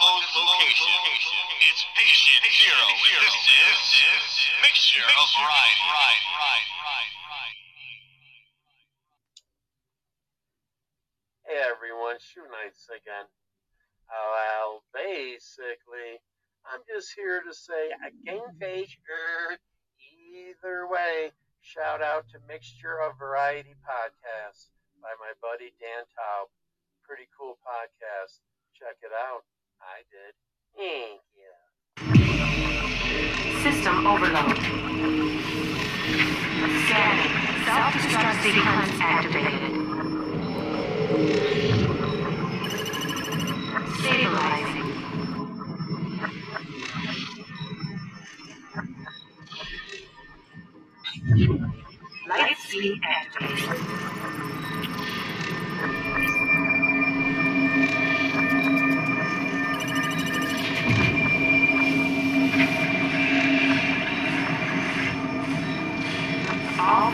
undisclosed location. It's patient zero. This is mixture of variety. Hey everyone, Shoe Nights again. Well, basically, I'm just here to say a game. Er, either way, shout out to Mixture of Variety podcast by my buddy Dan Taub. Pretty cool podcast. Check it out. I did. Thank you. System overload. Scanning. Self-destruct sequence activated. Stabilizing. Light speed activated.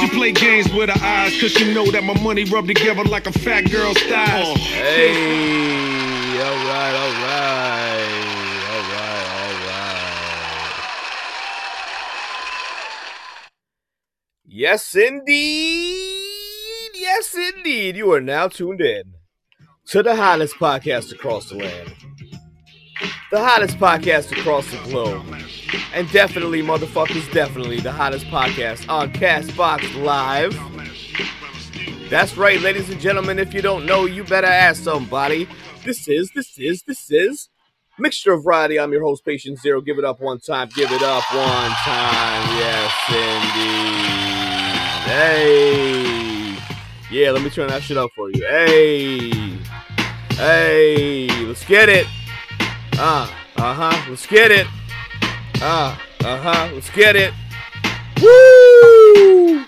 She play games with her eyes, cause she know that my money rub together like a fat girl's thighs. Oh. Hey, all right, all right, all right, all right. Yes, indeed. Yes, indeed. You are now tuned in to the hottest podcast across the land, the hottest podcast across the globe, and definitely, motherfuckers, definitely the hottest podcast on Castbox Live. That's right, ladies and gentlemen. If you don't know, you better ask somebody. This is, this is, this is Mixture of Variety. I'm your host, Patient Zero. Give it up one time. Give it up one time. Yes, indeed. Hey. Yeah, let me turn that shit up for you. Hey. Hey. Let's get it. Uh, uh-huh. Let's get it. Uh, uh-huh. Let's get it. Woo!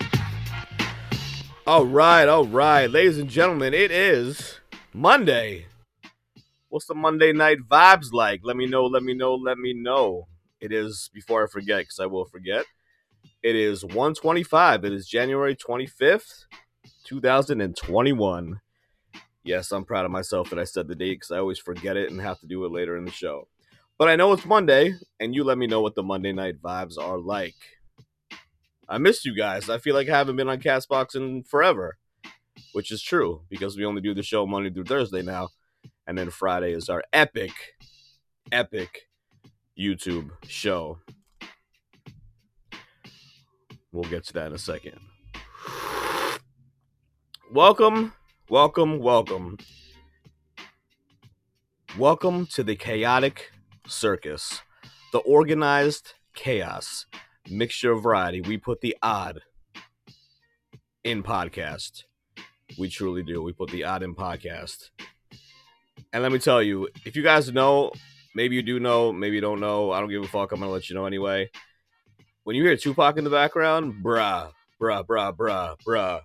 All right, all right, ladies and gentlemen, it is Monday. What's the Monday night vibes like? Let me know, let me know, let me know. It is before I forget, because I will forget. It is 125. It is January 25th, 2021. Yes, I'm proud of myself that I said the date because I always forget it and have to do it later in the show. But I know it's Monday, and you let me know what the Monday night vibes are like. I missed you guys. I feel like I haven't been on Castbox in forever, which is true because we only do the show Monday through Thursday now, and then Friday is our epic, epic YouTube show. We'll get to that in a second. Welcome, welcome, welcome. Welcome to the chaotic circus, the organized chaos mixture of variety. We put the odd in podcast. We truly do. We put the odd in podcast. And let me tell you, if you guys know, maybe you do know, maybe you don't know, I don't give a fuck. I'm going to let you know anyway. When you hear Tupac in the background, bruh, bruh, bruh, bruh, bruh.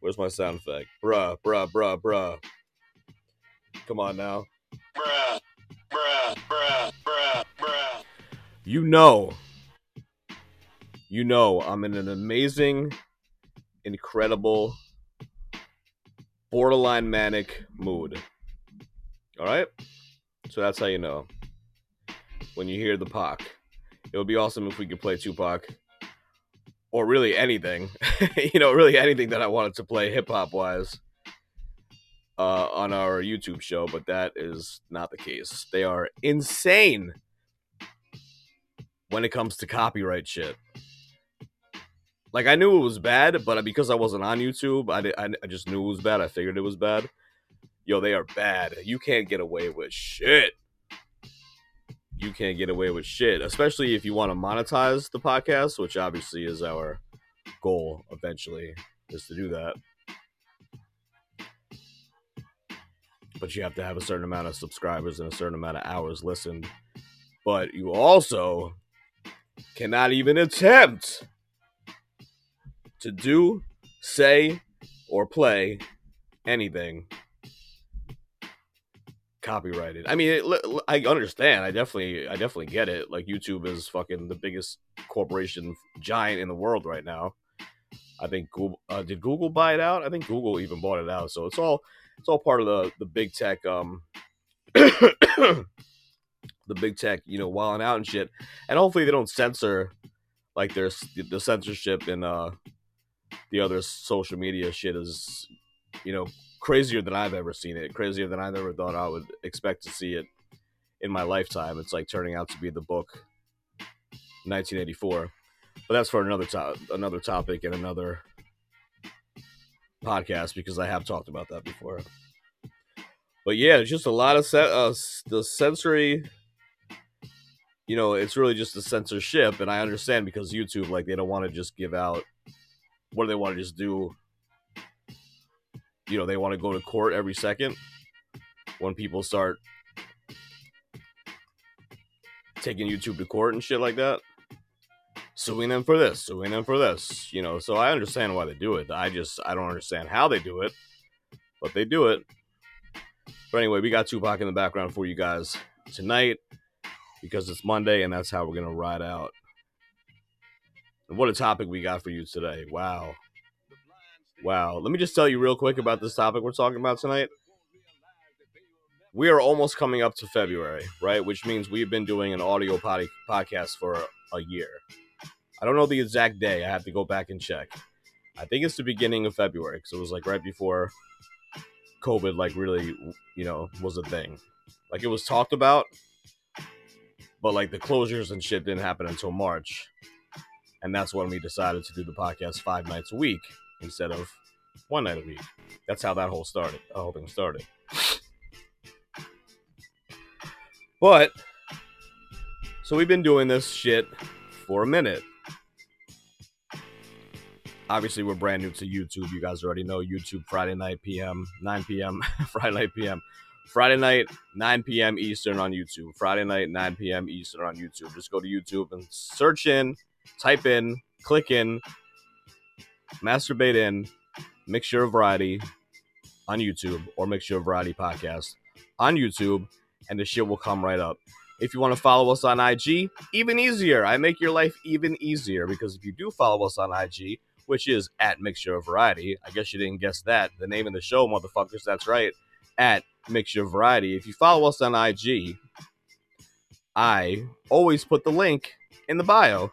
Where's my sound effect? Bruh, bruh, bruh, bruh. Come on now. Bruh, bruh, bruh, bruh, bruh. You know you know I'm in an amazing, incredible, borderline manic mood. All right? So that's how you know. When you hear the Pac, it would be awesome if we could play Tupac or really anything, you know, really anything that I wanted to play hip hop wise uh, on our YouTube show, but that is not the case. They are insane when it comes to copyright shit like I knew it was bad, but because I wasn't on YouTube, I, did, I, I just knew it was bad. I figured it was bad. Yo, they are bad. You can't get away with shit. You can't get away with shit, especially if you want to monetize the podcast, which obviously is our goal eventually, is to do that. But you have to have a certain amount of subscribers and a certain amount of hours listened. But you also cannot even attempt to do, say, or play anything copyrighted. I mean, it, I understand. I definitely, I definitely get it. Like YouTube is fucking the biggest corporation giant in the world right now. I think Google uh, did Google buy it out. I think Google even bought it out. So it's all it's all part of the the big tech um the big tech you know wilding out and shit. And hopefully they don't censor like there's the censorship in uh the other social media shit is you know crazier than I've ever seen it. Crazier than I ever thought I would expect to see it in my lifetime. It's like turning out to be the book 1984 but that's for another to- another topic and another podcast because I have talked about that before. But yeah, it's just a lot of se- uh, the sensory. You know, it's really just the censorship, and I understand because YouTube, like, they don't want to just give out. What do they want to just do? You know, they want to go to court every second when people start taking YouTube to court and shit like that suing them for this, suing them for this, you know. So I understand why they do it. I just I don't understand how they do it, but they do it. But anyway, we got Tupac in the background for you guys tonight because it's Monday and that's how we're gonna ride out. And what a topic we got for you today! Wow, wow. Let me just tell you real quick about this topic we're talking about tonight. We are almost coming up to February, right? Which means we've been doing an audio pod- podcast for a year. I don't know the exact day. I have to go back and check. I think it's the beginning of February because it was like right before COVID, like really, you know, was a thing. Like it was talked about, but like the closures and shit didn't happen until March, and that's when we decided to do the podcast five nights a week instead of one night a week. That's how that whole started. The whole thing started. But so we've been doing this shit for a minute obviously we're brand new to YouTube. You guys already know YouTube Friday night PM, 9 p.m. Friday night PM. Friday night, 9 p.m. Eastern on YouTube. Friday night, 9 p.m. Eastern on YouTube. Just go to YouTube and search in, type in, click in, masturbate in, Mixture of Variety on YouTube or Mixture of Variety podcast on YouTube, and the shit will come right up. If you want to follow us on IG, even easier. I make your life even easier because if you do follow us on IG, which is at Mixture of Variety. I guess you didn't guess that. The name of the show, motherfuckers. That's right. At Mixture of Variety. If you follow us on IG, I always put the link in the bio.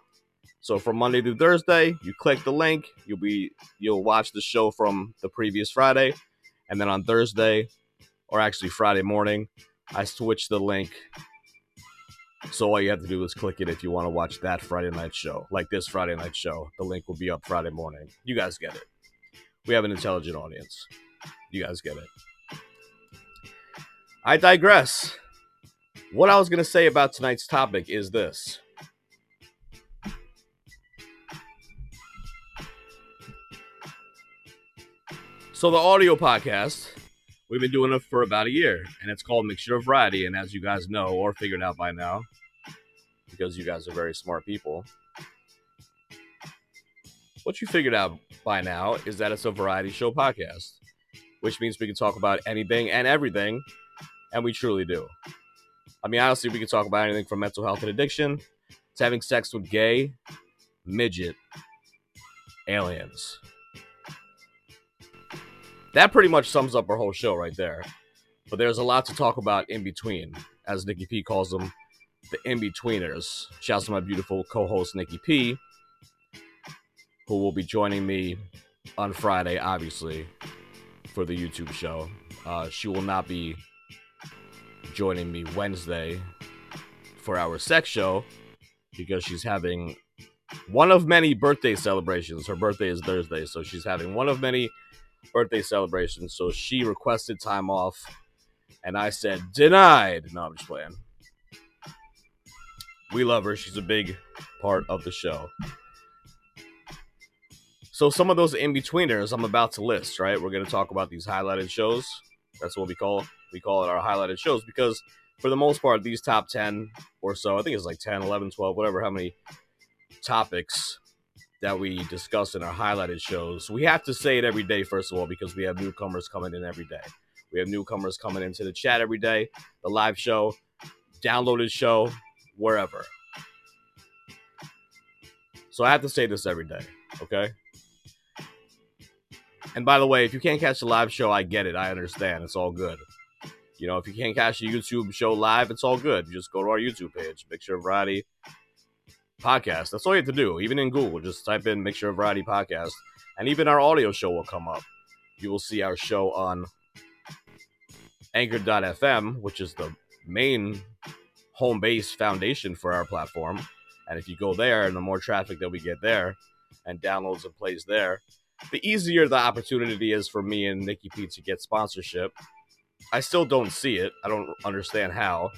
So from Monday through Thursday, you click the link, you'll be you'll watch the show from the previous Friday, and then on Thursday, or actually Friday morning, I switch the link so all you have to do is click it if you want to watch that Friday night show, like this Friday night show. The link will be up Friday morning. You guys get it. We have an intelligent audience. You guys get it. I digress. What I was going to say about tonight's topic is this. So, the audio podcast, we've been doing it for about a year, and it's called Mixture of Variety. And as you guys know, or figured out by now, because you guys are very smart people, what you figured out by now is that it's a variety show podcast, which means we can talk about anything and everything, and we truly do. I mean, honestly, we can talk about anything from mental health and addiction to having sex with gay, midget, aliens. That pretty much sums up our whole show right there. But there's a lot to talk about in between, as Nikki P calls them, the in betweeners. Shouts to my beautiful co host, Nikki P, who will be joining me on Friday, obviously, for the YouTube show. Uh, she will not be joining me Wednesday for our sex show because she's having one of many birthday celebrations. Her birthday is Thursday, so she's having one of many birthday celebration, So she requested time off, and I said denied. No, I'm just playing. We love her. She's a big part of the show. So some of those in betweeners I'm about to list, right? We're gonna talk about these highlighted shows. That's what we call we call it our highlighted shows because for the most part, these top 10 or so, I think it's like 10, 11, 12, whatever, how many topics that we discuss in our highlighted shows. We have to say it every day, first of all, because we have newcomers coming in every day. We have newcomers coming into the chat every day, the live show, downloaded show, wherever. So I have to say this every day, okay? And by the way, if you can't catch the live show, I get it. I understand. It's all good. You know, if you can't catch the YouTube show live, it's all good. You just go to our YouTube page, Mixture of Variety Podcast. That's all you have to do. Even in Google, just type in Mixture of Variety Podcast, and even our audio show will come up. You will see our show on Anchor.fm, which is the main home base foundation for our platform. And if you go there, and the more traffic that we get there, and downloads and plays there, the easier the opportunity is for me and Nikki Pete to get sponsorship. I still don't see it. I don't understand how,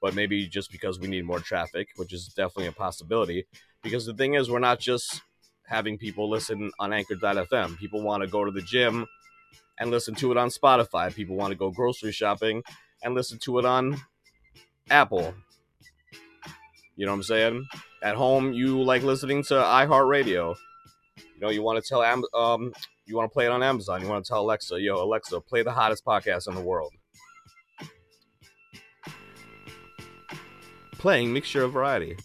but maybe just because we need more traffic, which is definitely a possibility. Because the thing is, we're not just having people listen on Anchor.fm. People want to go to the gym and listen to it on Spotify. People want to go grocery shopping and listen to it on Apple. You know what I'm saying? At home, you like listening to iHeartRadio. You know, you want to tell um, you want to play it on Amazon. You want to tell Alexa, yo, Alexa, play the hottest podcast in the world. Playing mixture of variety.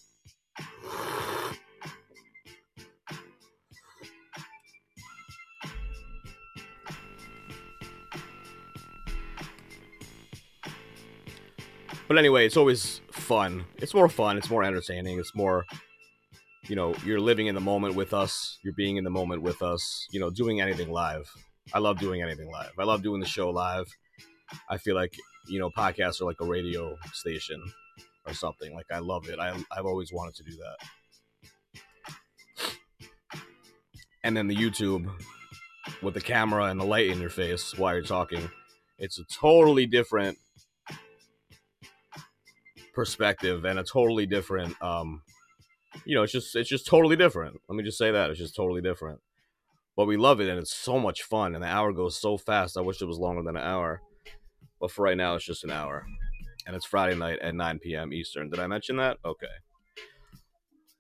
But anyway, it's always fun. It's more fun. It's more entertaining. It's more, you know, you're living in the moment with us. You're being in the moment with us. You know, doing anything live. I love doing anything live. I love doing the show live. I feel like you know podcasts are like a radio station or something. Like I love it. I I've always wanted to do that. And then the YouTube with the camera and the light in your face while you're talking. It's a totally different perspective and a totally different um you know it's just it's just totally different let me just say that it's just totally different but we love it and it's so much fun and the hour goes so fast i wish it was longer than an hour but for right now it's just an hour and it's friday night at 9 p.m eastern. Did i mention that? Okay.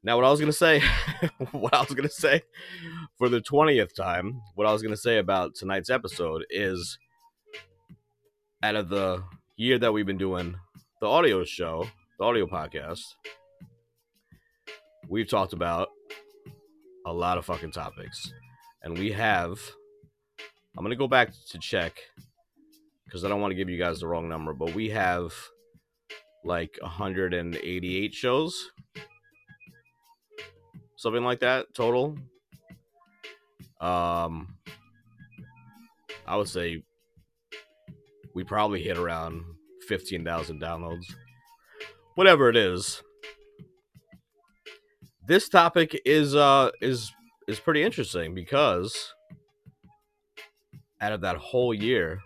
Now what i was gonna say what i was gonna say for the 20th time what i was gonna say about tonight's episode is out of the year that we've been doing the audio show, the audio podcast, we've talked about a lot of fucking topics. And we have, I'm going to go back to check because I don't want to give you guys the wrong number, but we have like 188 shows, something like that total. Um, I would say we probably hit around 15,000 downloads. Whatever it is. This topic is uh is is pretty interesting because out of that whole year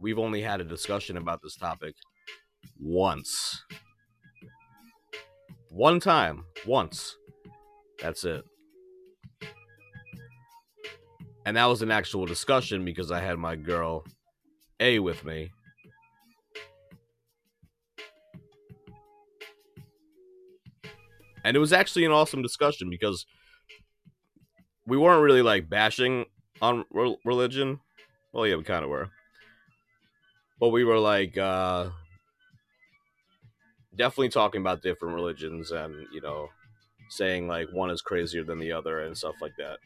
we've only had a discussion about this topic once. One time, once. That's it. And that was an actual discussion because I had my girl A with me and it was actually an awesome discussion because we weren't really like bashing on re- religion. Well, yeah, we kind of were, but we were like uh, definitely talking about different religions and you know saying like one is crazier than the other and stuff like that.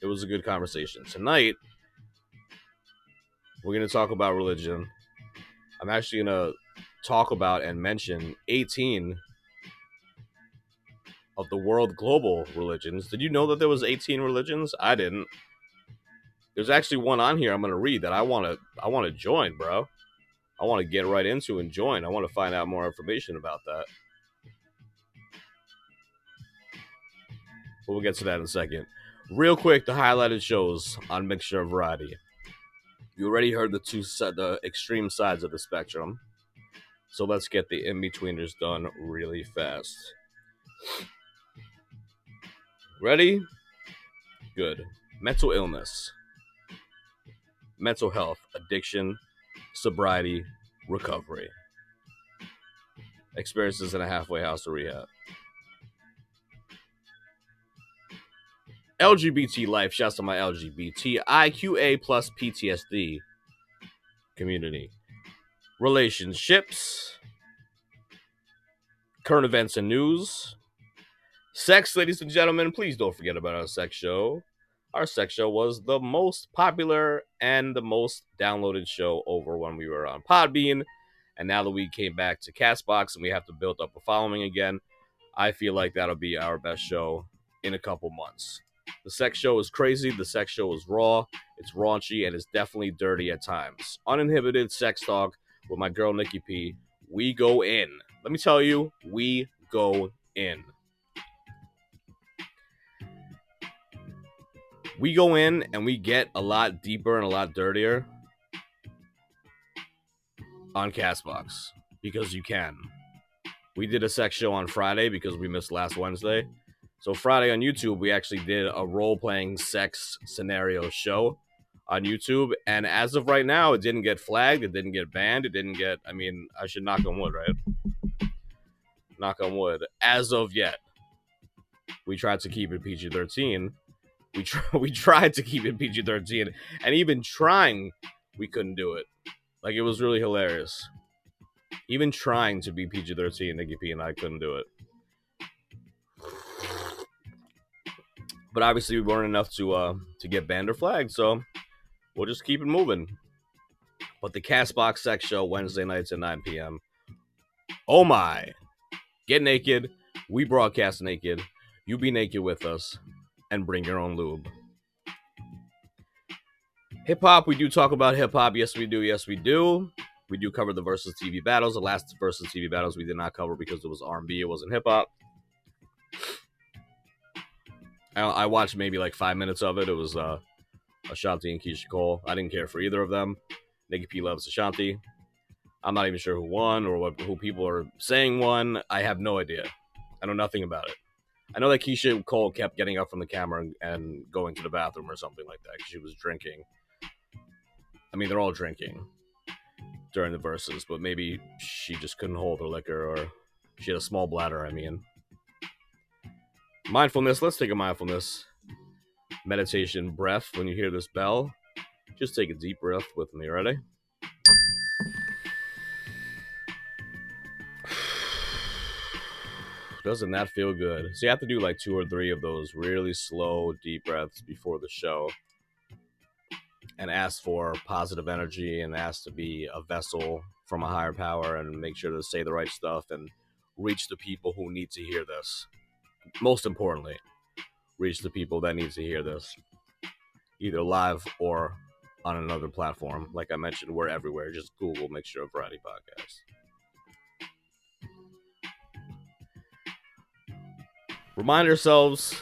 It was a good conversation. Tonight, we're gonna talk about religion. I'm actually gonna talk about and mention 18 of the world global religions. Did you know that there was 18 religions? I didn't. There's actually one on here I'm going to read that I want to I want to join, bro. I want to get right into and join. I want to find out more information about that. But we'll get to that in a second. Real quick, the highlighted shows on Mixture of Variety. You already heard the two the extreme sides of the spectrum. So let's get the in-betweeners done really fast. Ready? Good. Mental illness, mental health, addiction, sobriety, recovery. Experiences in a halfway house or rehab. LGBT life. Shouts to my LGBTIQA plus PTSD community. Relationships, current events and news, sex, ladies and gentlemen. Please don't forget about our sex show. Our sex show was the most popular and the most downloaded show over when we were on Podbean. And now that we came back to Castbox and we have to build up a following again, I feel like that'll be our best show in a couple months. The sex show is crazy. The sex show is raw. It's raunchy and it's definitely dirty at times. Uninhibited sex talk with my girl Nikki P. We go in. Let me tell you, we go in. We go in and we get a lot deeper and a lot dirtier on Castbox because you can. We did a sex show on Friday because we missed last Wednesday. So Friday on YouTube, we actually did a role-playing sex scenario show on YouTube, and as of right now, it didn't get flagged, it didn't get banned, it didn't get. I mean, I should knock on wood, right? Knock on wood. As of yet, we tried to keep it PG-13. We tr- we tried to keep it PG-13, and even trying, we couldn't do it. Like it was really hilarious. Even trying to be PG-13, Nikki P and I couldn't do it. but obviously we weren't enough to uh to get banned or flagged, so we'll just keep it moving. But the Castbox Sex Show Wednesday nights at 9 p.m. Oh my! Get naked. We broadcast naked. You be naked with us, and bring your own lube. Hip hop, we do talk about hip hop. Yes, we do. Yes, we do. We do cover the Verzuz TV battles. The last Verzuz TV battles we did not cover because it was R&B. It wasn't hip hop. I, watched maybe like five minutes of it. It was uh, Ashanti and Keyshia Cole. I didn't care for either of them. Nikki P loves Ashanti. I'm not even sure who won or what who people are saying won. I have no idea. I know nothing about it. I know that Keyshia Cole kept getting up from the camera and, and going to the bathroom or something like that she was drinking. I mean, they're all drinking during the verses, but maybe she just couldn't hold her liquor or she had a small bladder. I mean, mindfulness. Let's take a mindfulness meditation breath when you hear this bell. Just take a deep breath with me. Ready? Doesn't that feel good? So you have to do like two or three of those really slow, deep breaths before the show and ask for positive energy and ask to be a vessel from a higher power and make sure to say the right stuff and reach the people who need to hear this. Most importantly, reach the people that need to hear this, either live or on another platform. Like I mentioned, we're everywhere. Just Google Mixture of Variety Podcast. Remind ourselves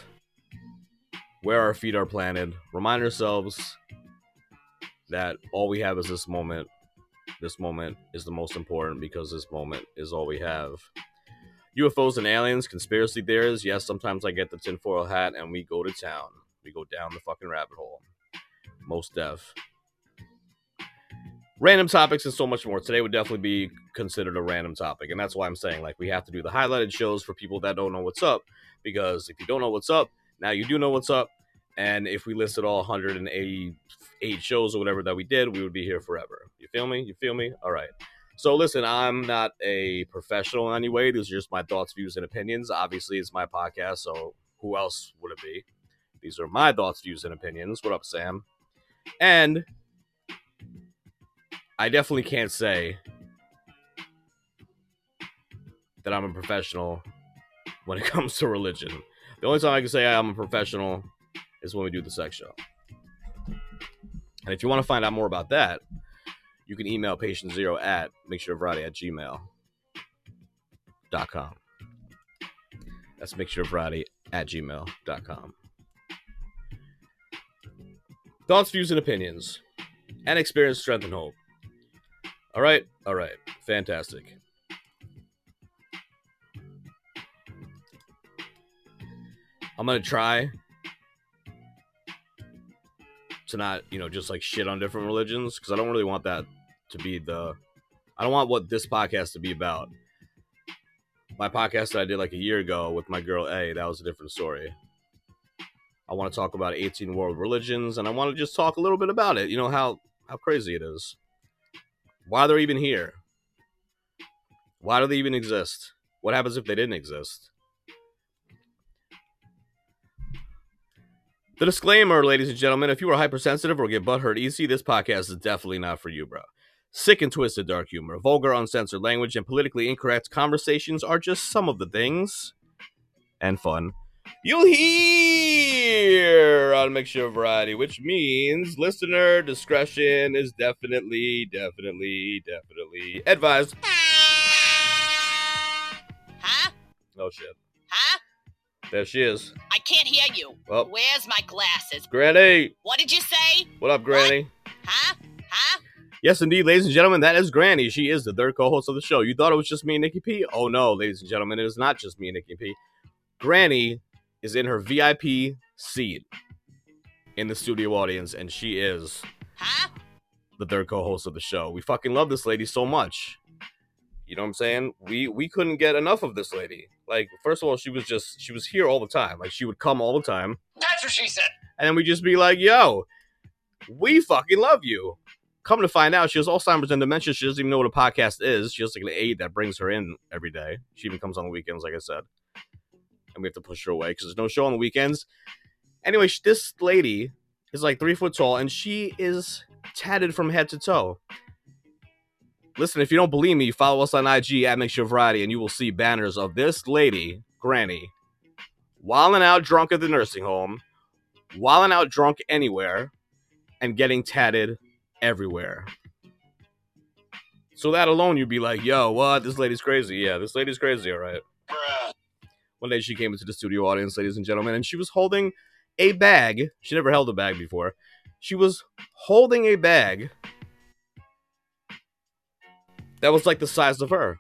where our feet are planted. Remind ourselves that all we have is this moment. This moment is the most important because this moment is all we have. UFOs and aliens, conspiracy theories. Yes, sometimes I get the tinfoil hat and we go to town. We go down the fucking rabbit hole. Most deaf. Random topics and so much more. Today would definitely be considered a random topic. And that's why I'm saying, like, we have to do the highlighted shows for people that don't know what's up. Because if you don't know what's up, now you do know what's up. And if we listed all 188 shows or whatever that we did, we would be here forever. You feel me? You feel me? All right. So listen, I'm not a professional in any way. These are just my thoughts, views, and opinions. Obviously, it's my podcast, so who else would it be? These are my thoughts, views, and opinions. What up, Sam? And I definitely can't say that I'm a professional when it comes to religion. The only time I can say I'm a professional is when we do the sex show. And if you want to find out more about that, you can email patient zero at mixtureofvariety at gmail.com. That's mixtureofvariety at gmail.com. Thoughts, views, and opinions, and experience, strength, and hope. All right, all right, fantastic. I'm gonna try to not, you know, just like shit on different religions because I don't really want that to be the. I don't want what this podcast to be about. My podcast that I did like a year ago with my girl A, that was a different story. I want to talk about 18 world religions, and I want to just talk a little bit about it. You know how how crazy it is. Why they're even here. Why do they even exist? What happens if they didn't exist? The disclaimer, ladies and gentlemen, if you are hypersensitive or get butthurt easy, this podcast is definitely not for you, bro. Sick and twisted dark humor, vulgar, uncensored language, and politically incorrect conversations are just some of the things and fun you'll hear on Mixture of Variety, which means listener discretion is definitely, definitely, definitely advised. Huh? Oh shit. Huh? There she is. I can't hear you. Where's my glasses? Granny! What did you say? What up, Granny? Huh? Huh? Yes, indeed, ladies and gentlemen, that is Granny. She is the third co-host of the show. You thought it was just me and Nikki P? Oh no, ladies and gentlemen, it is not just me and Nikki P. Granny is in her VIP seat in the studio audience, and she is Huh? the third co-host of the show. We fucking love this lady so much. You know what I'm saying? We we couldn't get enough of this lady. Like, first of all, she was just she was here all the time. Like she would come all the time. That's what she said. And then we just be like, yo, we fucking love you. Come to find out, she has Alzheimer's and dementia. She doesn't even know what a podcast is. She has like an aide that brings her in every day. She even comes on the weekends, like I said. And we have to push her away because there's no show on the weekends. Anyway, this lady is like three foot tall and she is tatted from head to toe. Listen, if you don't believe me, follow us on IG at Mixture Variety and you will see banners of this lady, Granny, wilding out drunk at the nursing home, wilding out drunk anywhere, and getting tatted everywhere. So that alone, you'd be like, yo, what? This lady's crazy. Yeah, this lady's crazy, all right. One day she came into the studio audience, ladies and gentlemen, and she was holding a bag. She never held a bag before. She was holding a bag that was like the size of her.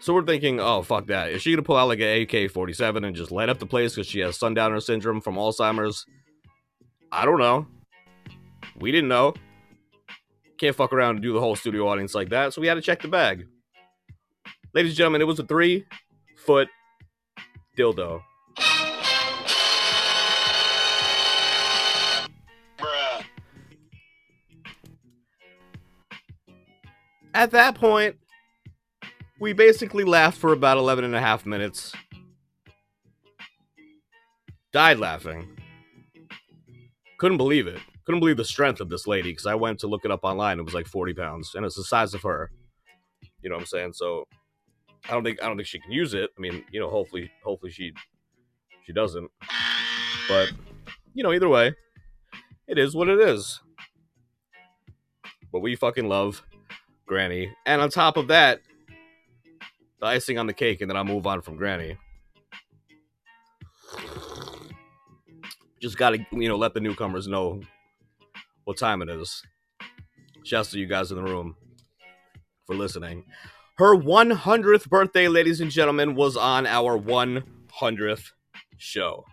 So we're thinking, oh, fuck that. Is she going to pull out like an AK 47 and just light up the place because she has sundowner syndrome from Alzheimer's? I don't know. We didn't know. Can't fuck around and do the whole studio audience like that, so we had to check the bag. Ladies and gentlemen, it was a three foot dildo. At that point, we basically laughed for about 11 and a half minutes. Died laughing. Couldn't believe it. Couldn't believe the strength of this lady because I went to look it up online. It was like 40 pounds, and it's the size of her. You know what I'm saying? So I don't think I don't think she can use it. I mean, you know, hopefully, hopefully she she doesn't. But you know, either way, it is what it is. But we fucking love Granny. And on top of that, the icing on the cake, and then I'll move on from Granny. Just gotta, you know, let the newcomers know what time it is. Shouts to you guys in the room for listening. Her 100th birthday, ladies and gentlemen, was on our 100th show.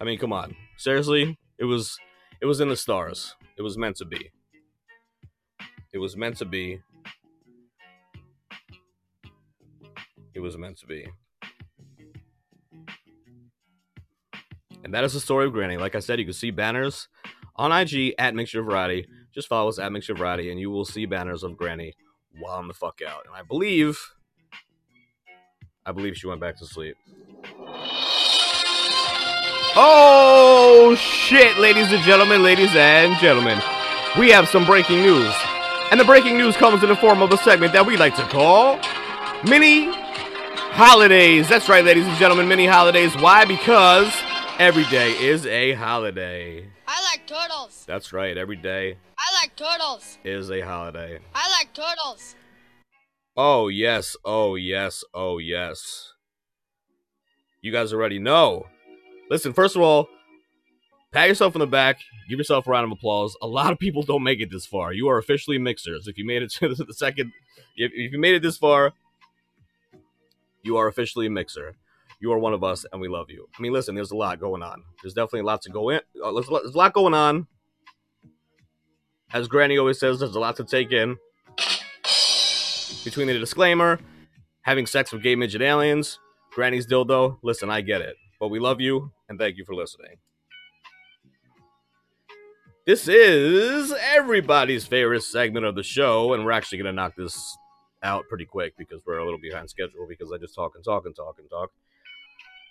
I mean, come on. Seriously, it was it was in the stars. It was meant to be. It was meant to be. It was meant to be. And that is the story of Granny. Like I said, you can see banners on IG at Mixture Variety. Just follow us at Mixture Variety, and you will see banners of Granny while I'm the fuck out. And I believe, I believe she went back to sleep. Oh shit, ladies and gentlemen, ladies and gentlemen, we have some breaking news, and the breaking news comes in the form of a segment that we like to call mini holidays. That's right, ladies and gentlemen, mini holidays. Why? Because every day is a holiday. I like turtles. That's right, every day I like turtles. is a holiday. I like turtles. Oh, yes, oh, yes, oh, yes. You guys already know. Listen, first of all, pat yourself on the back, give yourself a round of applause. A lot of people don't make it this far. You are officially mixers. If you made it to the second, if, if you made it this far, you are officially a mixer. You are one of us, and we love you. I mean, listen, there's a lot going on. There's definitely a lot to go in. Uh, there's a lot going on. As Granny always says, there's a lot to take in. Between the disclaimer, having sex with gay midget aliens, Granny's dildo. Listen, I get it, but we love you and thank you for listening. This is everybody's favorite segment of the show, and we're actually gonna knock this out pretty quick because we're a little behind schedule because I just talk and talk and talk and talk.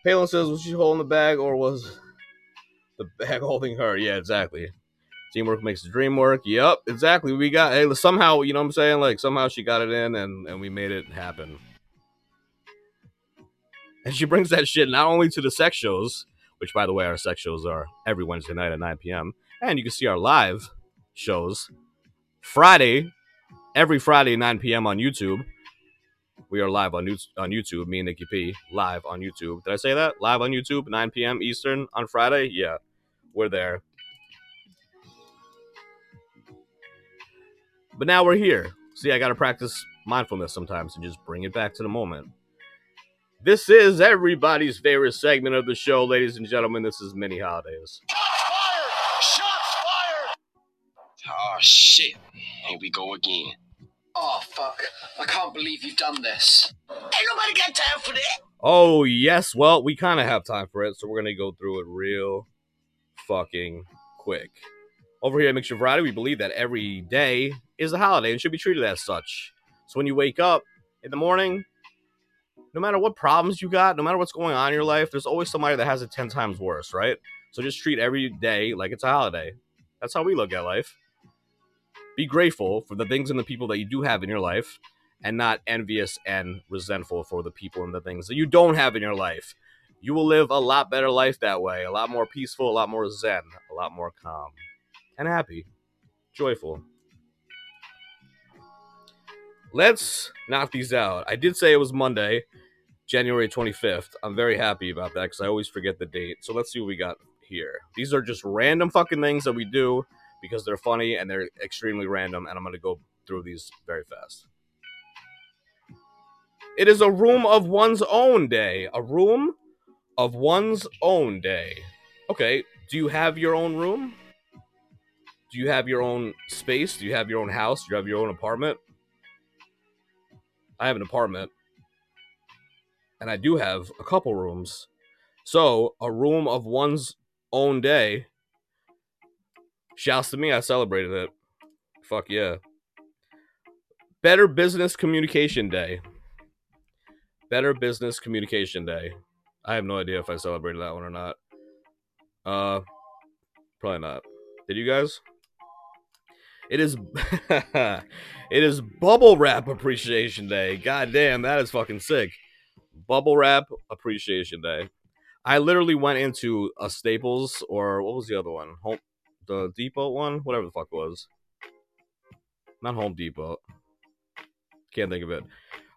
Palin says, was she holding the bag or was the bag holding her? Yeah, exactly. Teamwork makes the dream work. Yep, exactly. We got hey, somehow, you know what I'm saying? Like somehow she got it in and, and we made it happen. And she brings that shit not only to the sex shows, which by the way, our sex shows are every Wednesday night at 9 p.m. And you can see our live shows Friday, every Friday, 9 p.m. on YouTube. We are live on, on YouTube, me and Nikki P, live on YouTube. Did I say that? Live on YouTube, 9 p.m. Eastern on Friday? Yeah, we're there. But now we're here. See, I got to practice mindfulness sometimes and just bring it back to the moment. This is everybody's favorite segment of the show, ladies and gentlemen. This is Mini Holidays. Oh shit. Here we go again. Oh fuck! I can't believe you've done this. Ain't nobody got time for that. Oh, yes. Well, we kind of have time for it, so we're going to go through it real fucking quick. Over here at Mixture Variety, we believe that every day is a holiday and should be treated as such. So when you wake up in the morning, no matter what problems you got, no matter what's going on in your life, there's always somebody that has it 10 times worse, right? So just treat every day like it's a holiday. That's how we look at life. Be grateful for the things and the people that you do have in your life and not envious and resentful for the people and the things that you don't have in your life. You will live a lot better life that way, a lot more peaceful, a lot more zen, a lot more calm, and happy, joyful. Let's knock these out. I did say it was Monday, January 25th. I'm very happy about that because I always forget the date. So let's see what we got here. These are just random fucking things that we do because they're funny and they're extremely random, and I'm going to go through these very fast. It is a room of one's own day. A room of one's own day. Okay, do you have your own room? Do you have your own space? Do you have your own house? Do you have your own apartment? I have an apartment. And I do have a couple rooms. So, a room of one's own day. Shouts to me, I celebrated it. Fuck yeah. Better Business Communication Day. Better Business Communication Day. I have no idea if I celebrated that one or not. Uh, probably not. Did you guys? It is, it is Bubble Wrap Appreciation Day. God damn, that is fucking sick. Bubble Wrap Appreciation Day. I literally went into a Staples or what was the other one? Home, the Depot one, whatever the fuck was. Not Home Depot. Can't think of it.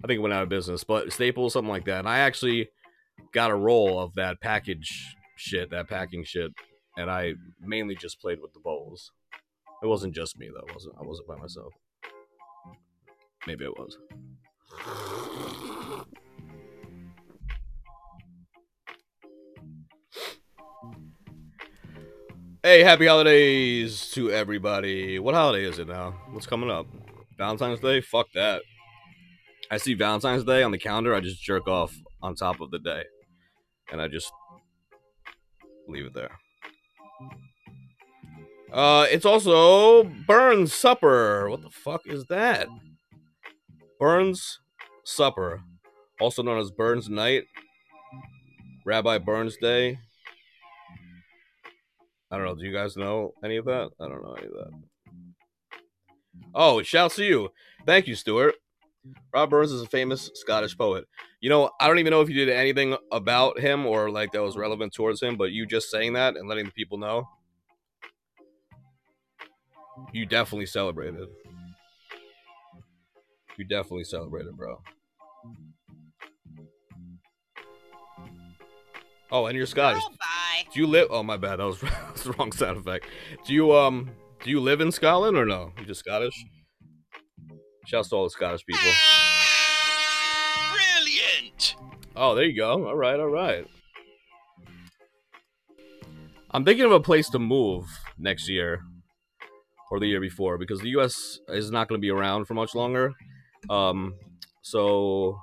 I think it went out of business, but Staples, something like that. And I actually got a roll of that package shit, that packing shit, and I mainly just played with the bowls. It wasn't just me though. Wasn't I wasn't by myself. Maybe it was. Hey, happy holidays to everybody. What holiday is it now? What's coming up? Valentine's Day? Fuck that. I see Valentine's Day on the calendar, I just jerk off on top of the day. And I just leave it there. Uh, it's also Burns Supper. What the fuck is that? Burns Supper, also known as Burns Night, Rabbie Burns Day. I don't know. Do you guys know any of that? I don't know any of that. Oh, oh, shouts to you. Thank you, Stuart. Rob Burns is a famous Scottish poet. You know, I don't even know if you did anything about him or like that was relevant towards him, but you just saying that and letting the people know, you definitely celebrated. You definitely celebrated, bro. Oh, and you're Scottish. bye. Do you live? Oh, my bad. That was, that was the wrong sound effect. Do you um? Do you live in Scotland or no? You just Scottish? Shouts to all the Scottish people. Brilliant! Oh, there you go. All right, all right. I'm thinking of a place to move next year or the year before because the U.S. is not going to be around for much longer. Um, so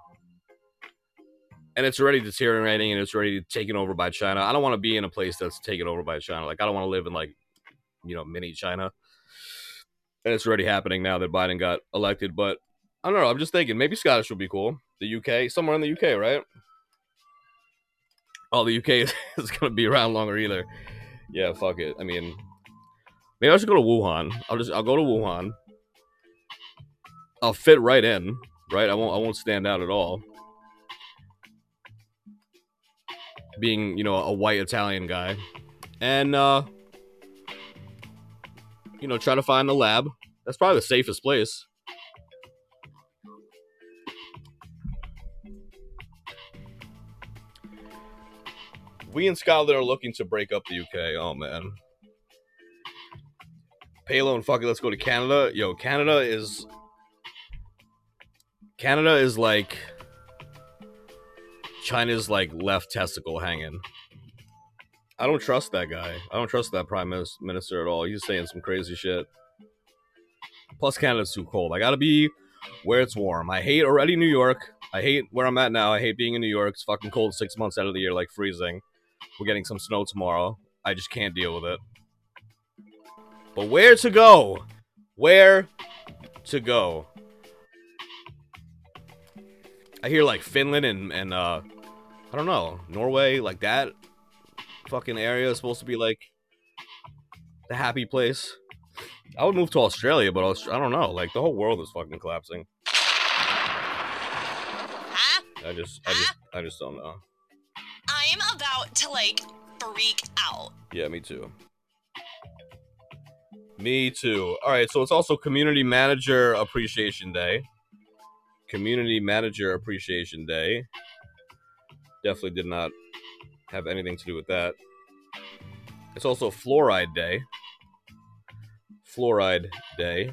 and it's already deteriorating and it's already taken over by China. I don't want to be in a place that's taken over by China. Like I don't want to live in like you know mini China. And it's already happening now that Biden got elected. But I don't know. I'm just thinking maybe Scottish would be cool. The UK, somewhere in the UK, right? Oh, the UK is, is gonna be around longer either. Yeah, fuck it. I mean, maybe I should go to Wuhan. I'll just I'll go to Wuhan. I'll fit right in, right? I won't I won't stand out at all. Being, you know, a white Italian guy. And uh you know, try to find the lab. That's probably the safest place. We in Scotland are looking to break up the UK. Oh man. Palo and fuck it, let's go to Canada. Yo, Canada is Canada is like China's like left testicle hanging. I don't trust that guy. I don't trust that prime minister at all. He's saying some crazy shit. Plus, Canada's too cold. I gotta be where it's warm. I hate already New York. I hate where I'm at now. I hate being in New York. It's fucking cold six months out of the year, like freezing. We're getting some snow tomorrow. I just can't deal with it. But where to go? Where to go? I hear like Finland and and uh I don't know Norway like that fucking area is supposed to be like the happy place. I would move to Australia, but Aust- I don't know. Like the whole world is fucking collapsing. Huh? I just, I just, I just don't know. I'm about to like freak out. Yeah, me too. Me too. All right, so it's also Community Manager Appreciation Day. Community Manager Appreciation Day. Definitely did not have anything to do with that. It's also Fluoride Day. Fluoride Day.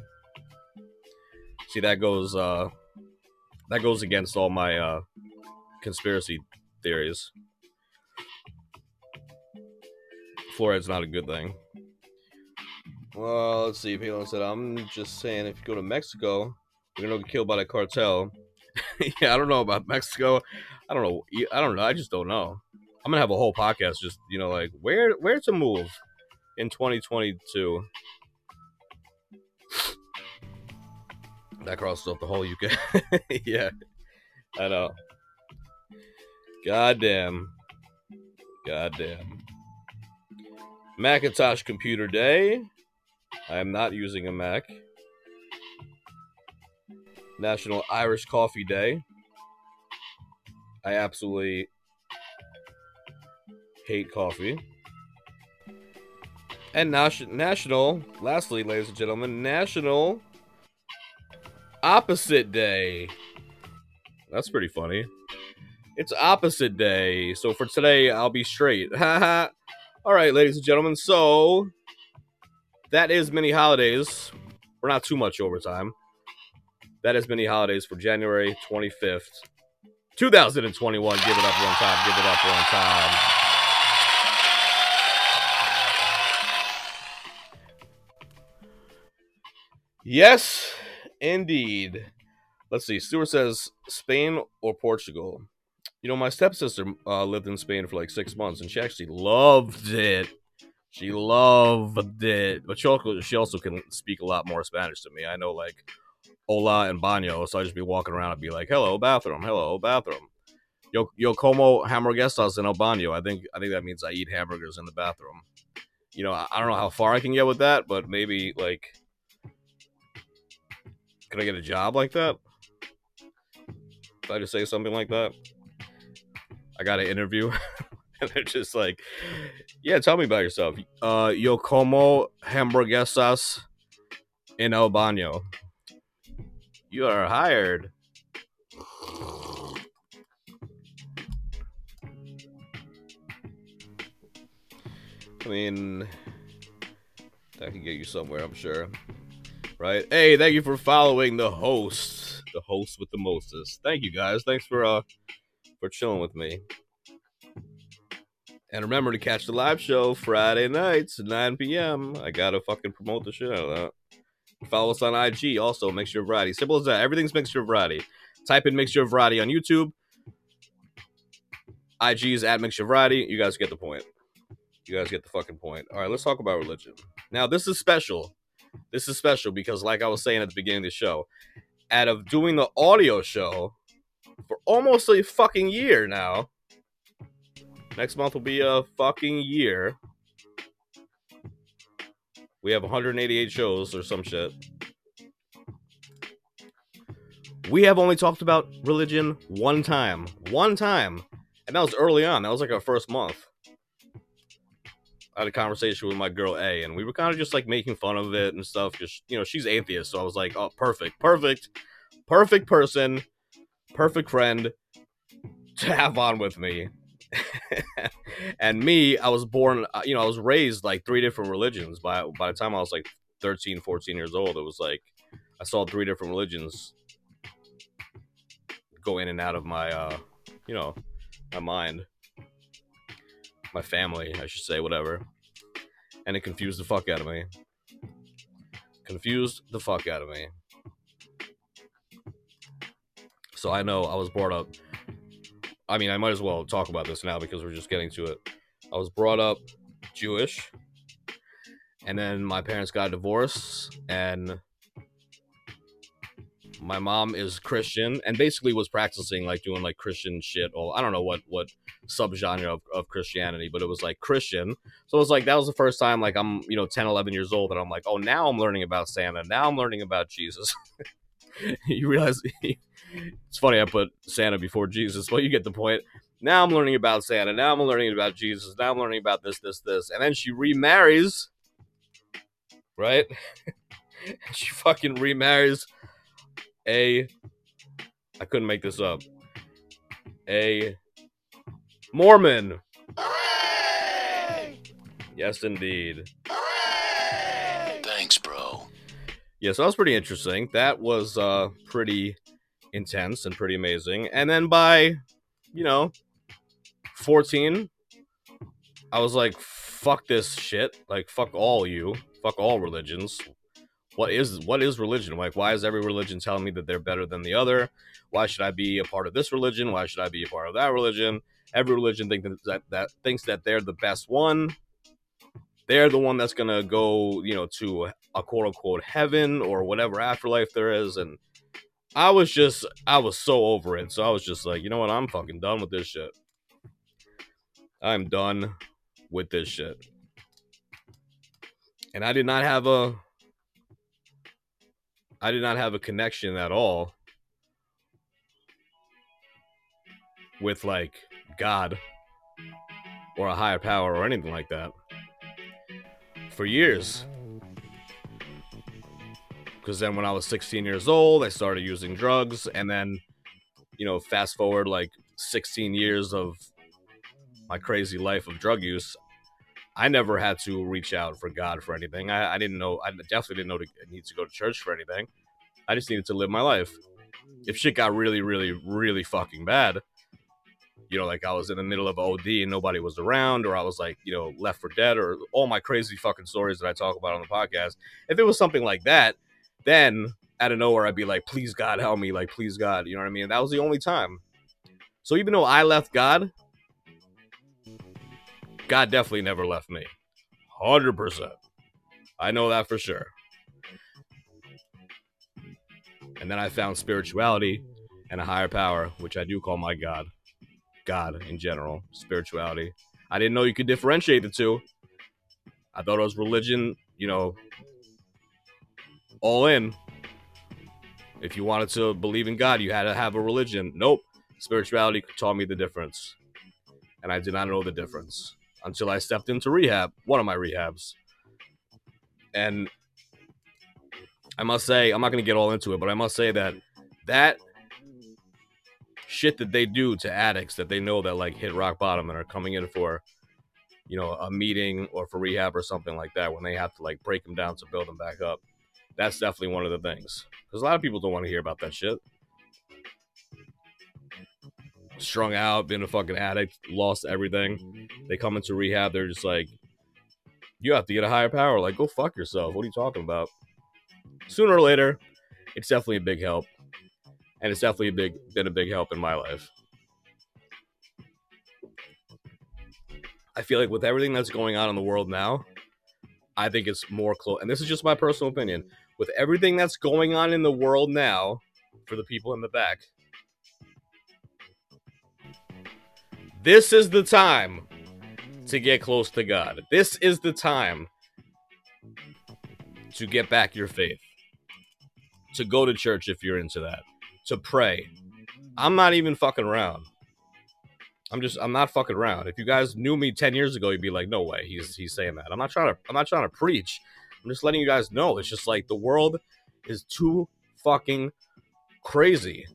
See, that goes uh that goes against all my uh conspiracy theories. Fluoride's not a good thing. Well, let's see. Palin said, I'm just saying, if you go to Mexico, you're gonna get killed by the cartel. yeah, I don't know about Mexico. I don't know. I don't know. I just don't know. I'm gonna have a whole podcast just you know like where where to move in 2022. That crosses off the whole UK. yeah, I know. Goddamn. Goddamn. Macintosh Computer Day. I am not using a Mac. National Irish Coffee Day. I absolutely hate coffee. And nas- national, lastly, ladies and gentlemen, National Opposite Day. That's pretty funny. It's Opposite Day. So for today, I'll be straight. All right, ladies and gentlemen. So that is mini holidays. We're not too much overtime. That is mini holidays for January 25th, 2021. Give it up one time. Give it up one time. Yes, indeed. Let's see. Stuart says Spain or Portugal. You know, my stepsister uh, lived in Spain for like six months, and she actually loved it. She loved it, but she also she also can speak a lot more Spanish to me. I know like hola and baño, so I just be walking around and be like, "Hello, bathroom. Hello, bathroom." Yo, yo como hamburguesas en el baño. I think I think that means I eat hamburgers in the bathroom. You know, I, I don't know how far I can get with that, but maybe like, could I get a job like that? If I just say something like that, I got an interview, and they're just like, "Yeah, tell me about yourself." Uh, yo como hamburguesas en el baño. You are hired. I mean, that can get you somewhere, I'm sure. Right? Hey, thank you for following the host, the host with the mostest. Thank you guys. Thanks for uh for chilling with me. And remember to catch the live show Friday nights 9 p.m. I gotta fucking promote the shit out of that. Follow us on IG also, Mixture of Variety. Simple as that. Everything's Mixture of Variety. Type in Mixture of Variety on YouTube. IG is at Mixture Variety. You guys get the point. You guys get the fucking point. All right, let's talk about religion. Now, this is special. This is special because, like I was saying at the beginning of the show, out of doing the audio show for almost a fucking year now, next month will be a fucking year. We have 188 shows or some shit. We have only talked about religion one time. One time. And that was early on. That was like our first month. I had a conversation with my girl A, and we were kind of just like making fun of it and stuff. Just you know, she's atheist, so I was like, "Oh, perfect, perfect, perfect person, perfect friend to have on with me." and me, I was born, uh, you know, I was raised like three different religions. By by the time I was like 13, 14 years old, it was like I saw three different religions go in and out of my, uh, you know, my mind my family, I should say, whatever. And it confused the fuck out of me. Confused the fuck out of me. So I know I was brought up. I mean, I might as well talk about this now because we're just getting to it. I was brought up Jewish, and then my parents got divorced, and my mom is Christian and basically was practicing like doing like Christian shit. Or I don't know what what subgenre of, of Christianity, but it was like Christian. So it was like that was the first time like I'm you know 10, 11 years old and I'm like, oh now I'm learning about Santa. Now I'm learning about Jesus. you realize it's funny I put Santa before Jesus, but you get the point. Now I'm learning about Santa. Now I'm learning about Jesus. Now I'm learning about this, this, this. And then she remarries, right? she fucking remarries a I couldn't make this up. A Mormon. Yes, indeed. Thanks, bro. Yeah, so that was pretty interesting. That was uh pretty intense and pretty amazing. And then by, you know, 14, I was like, fuck this shit. Like, fuck all you. Fuck all religions what is what is religion like why is every religion telling me that they're better than the other why should i be a part of this religion why should i be a part of that religion every religion thinks that, that, that thinks that they're the best one they're the one that's gonna go you know to a quote unquote heaven or whatever afterlife there is and i was just i was so over it. So i was just like you know what? I'm fucking done with this shit. I'm done with this shit. And i did not have a I did not have a connection at all with like God or a higher power or anything like that for years. Because then when I was 16 years old, I started using drugs. And then, you know, fast forward like 16 years of my crazy life of drug use, I never had to reach out for God for anything. I, I didn't know. I definitely didn't know to need to go to church for anything. I just needed to live my life. If shit got really, really, really fucking bad, you know, like I was in the middle of OD and nobody was around, or I was like, you know, left for dead, or all my crazy fucking stories that I talk about on the podcast. If it was something like that, then out of nowhere I'd be like, please God help me, like please God, you know what I mean? That was the only time. So even though I left God, God definitely never left me. 100%. I know that for sure. And then I found spirituality and a higher power, which I do call my God. God in general, spirituality. I didn't know you could differentiate the two. I thought it was religion, you know, all in. If you wanted to believe in God, you had to have a religion. Nope. Spirituality taught me the difference. And I did not know the difference until I stepped into rehab, one of my rehabs. And I must say, I'm not going to get all into it, but I must say that that shit that they do to addicts that they know that like hit rock bottom and are coming in for, you know, a meeting or for rehab or something like that when they have to like break them down to build them back up. That's definitely one of the things. Because a lot of people don't want to hear about that shit. Strung out, been a fucking addict, lost everything. They come into rehab, they're just like, you have to get a higher power. Like, go fuck yourself. What are you talking about? sooner or later, it's definitely a big help, and it's definitely a big been a big help in my life. I feel like with everything that's going on in the world now, I think it's more close. And this is just my personal opinion. With everything that's going on in the world now, for the people in the back, this is the time to get close to God. This is the time to get back your faith, to go to church if you're into that, to pray. I'm not even fucking around. I'm just I'm not fucking around. If you guys knew me 10 years ago, you'd be like, no way, he's he's saying that. I'm not trying to I'm not trying to preach. I'm just letting you guys know. It's just like the world is too fucking crazy.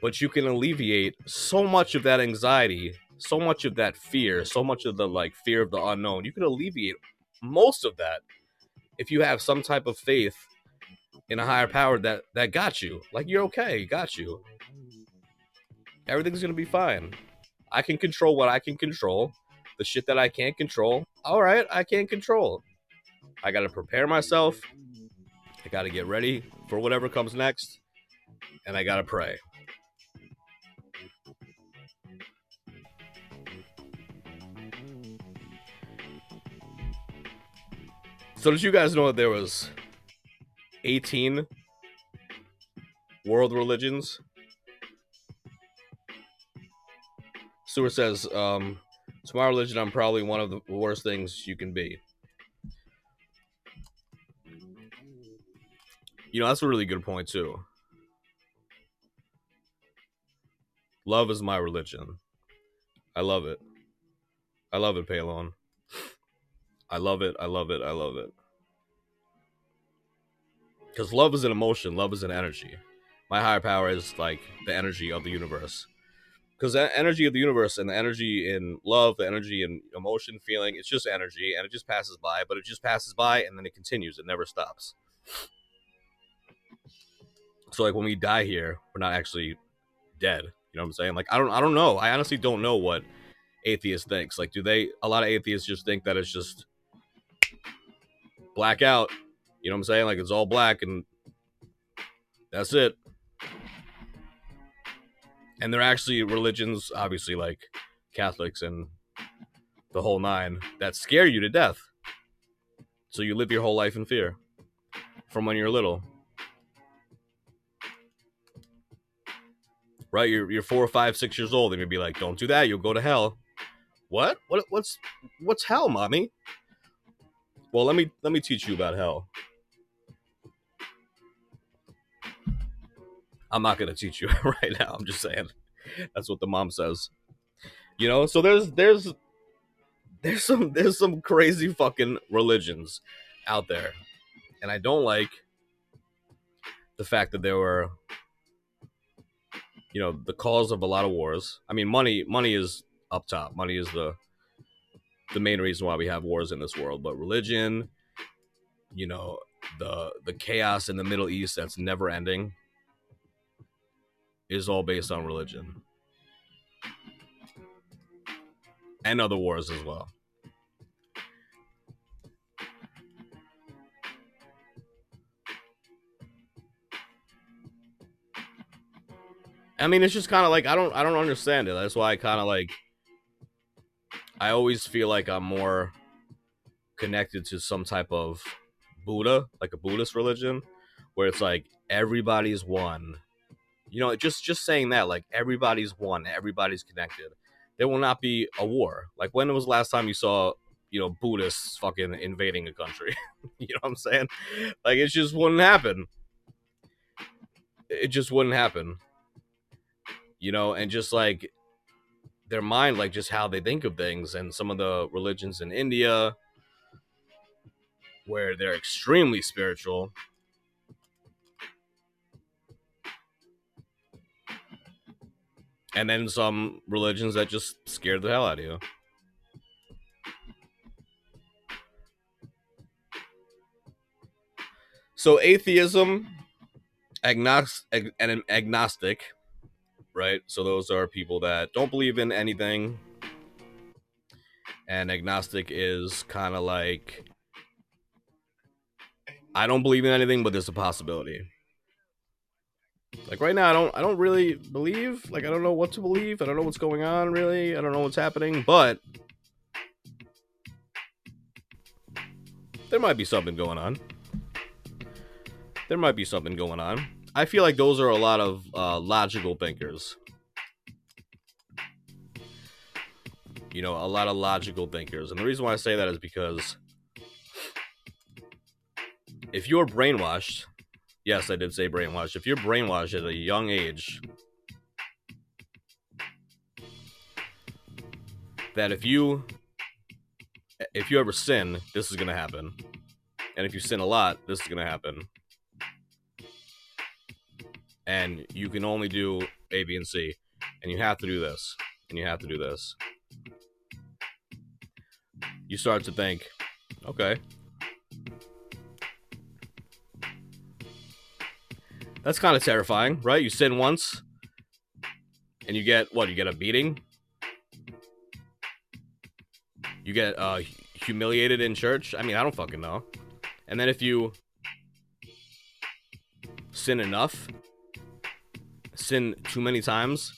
But you can alleviate so much of that anxiety, so much of that fear, so much of the like fear of the unknown. You can alleviate most of that if you have some type of faith in a higher power that that got you. Like you're okay, got you. Everything's gonna be fine. I can control what I can control. The shit that I can't control, all right, I can't control. I gotta prepare myself. I gotta get ready for whatever comes next, and I gotta pray. So did you guys know that there was 18 world religions? Stewart says, um, to my religion, I'm probably one of the worst things you can be. You know, that's a really good point, too. Love is my religion. I love it. I love it, Palon. I love it. I love it. I love it. Because love is an emotion, love is an energy. My higher power is like the energy of the universe. Because the energy of the universe and the energy in love, the energy in emotion, feeling, it's just energy and it just passes by, but it just passes by and then it continues. It never stops. So like when we die here, we're not actually dead. You know what I'm saying? Like I don't I don't know. I honestly don't know what atheist thinks. Like do they a lot of atheists just think that it's just black out. You know what I'm saying? Like it's all black and that's it. And they're actually religions, obviously like Catholics and the whole nine, that scare you to death. So you live your whole life in fear from when you're little. Right? You're you're six years old, and you'd be like, "Don't do that. You'll go to hell." What? What? What's what's hell, mommy? Well, let me let me teach you about hell. I'm not gonna teach you right now. I'm just saying. That's what the mom says. You know, so there's there's there's some there's some crazy fucking religions out there. And I don't like the fact that there were you know, the cause of a lot of wars. I mean, money money is up top. Money is the the main reason why we have wars in this world, but religion, you know, the the chaos in the Middle East that's never ending is all based on religion. And other wars as well. I mean, it's just kind of like I don't I don't understand it. That's why I kind of like I always feel like I'm more connected to some type of Buddha, like a Buddhist religion, where it's like everybody's one. You know, just just saying that, like everybody's one, everybody's connected. There will not be a war. Like when was the last time you saw, you know, Buddhists fucking invading a country? you know what I'm saying? Like it just wouldn't happen. It just wouldn't happen. You know, and just like their mind, like just how they think of things, and some of the religions in India, where they're extremely spiritual. And then some religions that just scared the hell out of you. So atheism, agnost- ag- and agnostic, right? So those are people that don't believe in anything. And agnostic is kind of like I don't believe in anything, but there's a possibility. Like right now, I don't I don't really believe. Like I don't know what to believe. I don't know what's going on really. I don't know what's happening, but there might be something going on. There might be something going on. I feel like those are a lot of uh, logical thinkers. You know, a lot of logical thinkers. And the reason why I say that is because if you're brainwashed, yes, I did say brainwashed. If you're brainwashed at a young age, that if you if you ever sin, this is gonna happen. And if you sin a lot, this is gonna happen. And you can only do A, B, and C. And you have to do this. And you have to do this. You start to think, okay. That's kind of terrifying, right? You sin once, and you get what? You get a beating. You get uh, humiliated in church. I mean, I don't fucking know. And then if you sin enough, sin too many times,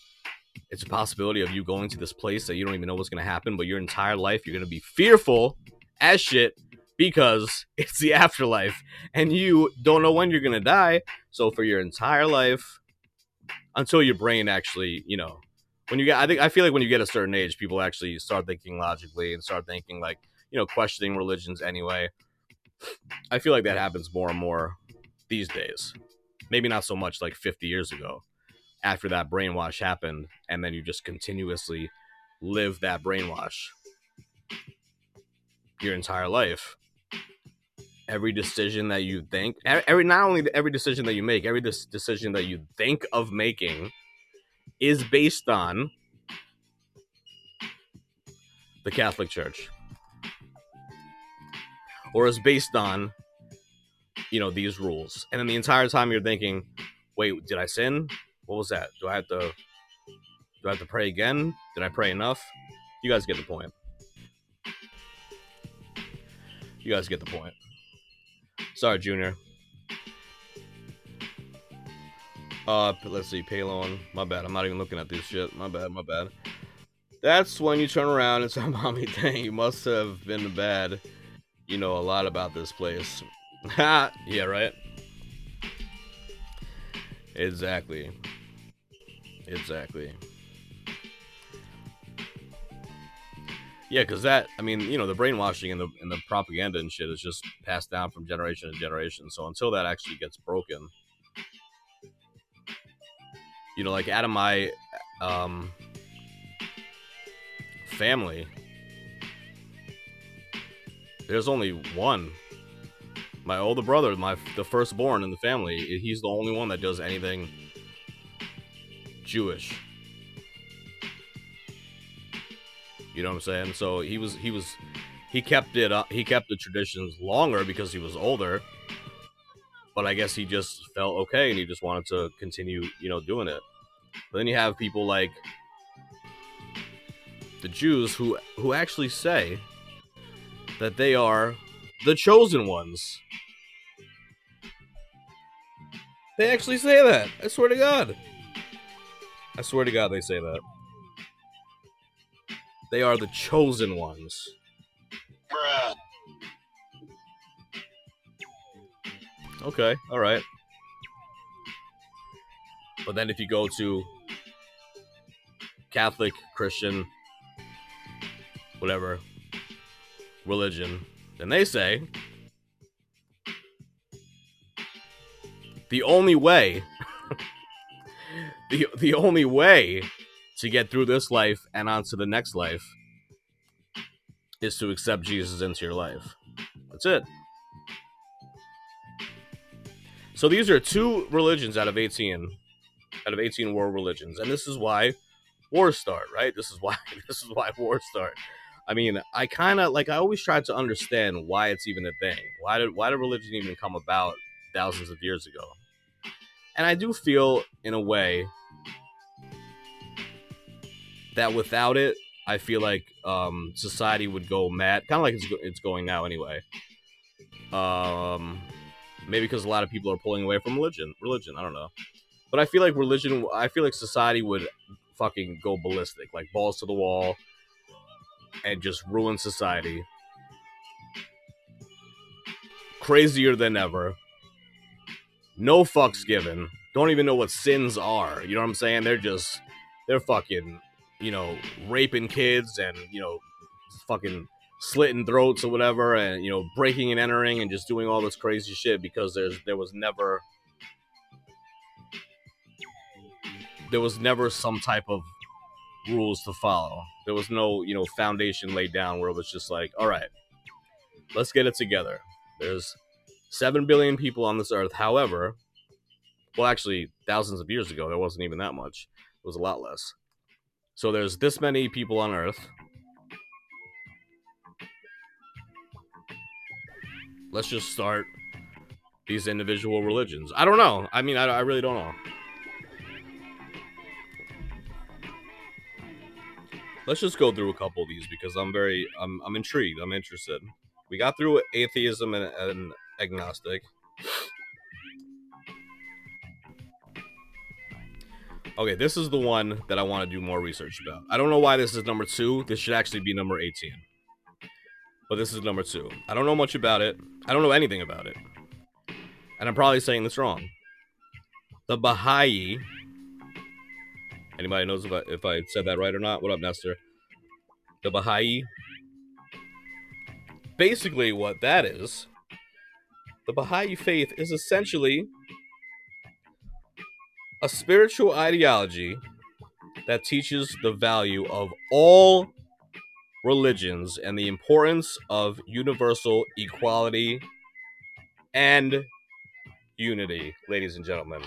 it's a possibility of you going to this place that you don't even know what's gonna happen. But your entire life, you're gonna be fearful as shit because it's the afterlife, and you don't know when you're gonna die. So for your entire life, until your brain actually, you know, when you get, I think I feel like when you get a certain age, people actually start thinking logically and start thinking like, you know, questioning religions anyway. I feel like that happens more and more these days. Maybe not so much like 50 years ago after that brainwash happened, and then you just continuously live that brainwash your entire life. Every decision that you think, every not only every decision that you make, every decision that you think of making is based on the Catholic Church, or is based on you know these rules, and then the entire time you're thinking, "Wait, did I sin? What was that? Do I have to do I have to pray again? Did I pray enough?" You guys get the point. You guys get the point. Sorry, Junior. Uh, let's see, Palon. My bad. I'm not even looking at this shit. My bad. My bad. That's when you turn around and tell mommy, "Dang, you must have been bad. You know a lot about this place." Ha! yeah, right. Exactly. Exactly. Yeah, because that, I mean, you know, the brainwashing and the and the propaganda and shit is just passed down from generation to generation. So until that actually gets broken, you know, like out of my um, family, there's only one. My older brother, my the firstborn in the family, he's the only one that does anything Jewish. You know what I'm saying? So he was he was he kept it up he kept the traditions longer because he was older. But I guess he just felt okay and he just wanted to continue, you know, doing it. But then you have people like the Jews who who actually say that they are the chosen ones. They actually say that. I swear to God. I swear to God they say that. They are the chosen ones. Bruh. Okay, all right. But then if you go to Catholic, Christian, whatever religion, then they say the only way the the only way to get through this life and onto the next life is to accept Jesus into your life. That's it. So these are two religions out of 18 out of 18 world religions and this is why wars start, right? This is why this is why wars start. I mean, I kind of like I always try to understand why it's even a thing. Why did why did religion even come about thousands of years ago? And I do feel in a way that without it, I feel like um, society would go mad, kind of like it's, it's going now anyway. Um, maybe because a lot of people are pulling away from religion. Religion, I don't know, but I feel like religion. I feel like society would fucking go ballistic, like balls to the wall, and just ruin society. crazier than ever. No fucks given. Don't even know what sins are. You know what I'm saying? They're just they're fucking, you know, raping kids and, you know, fucking slitting throats or whatever and, you know, breaking and entering and just doing all this crazy shit because there's there was never there was never some type of rules to follow. There was no, you know, foundation laid down where it was just like, all right, let's get it together. There's 7 billion people on this earth. However, well, actually, thousands of years ago, there wasn't even that much. It was a lot less. So there's this many people on earth. Let's just start these individual religions. I don't know. I mean, I, I really don't know. Let's just go through a couple of these because I'm very, I'm, I'm intrigued. I'm interested. We got through atheism and, and agnostic. Okay, this is the one that I want to do more research about. I don't know why this is number two. This should actually be number 18. But this is number two. I don't know much about it. I don't know anything about it. And I'm probably saying this wrong. The Baha'i. Anybody knows if I, if I said that right or not? What up, Nestor? The Baha'i. Basically, what that is, the Baha'i faith is essentially a spiritual ideology that teaches the value of all religions and the importance of universal equality and unity, ladies and gentlemen.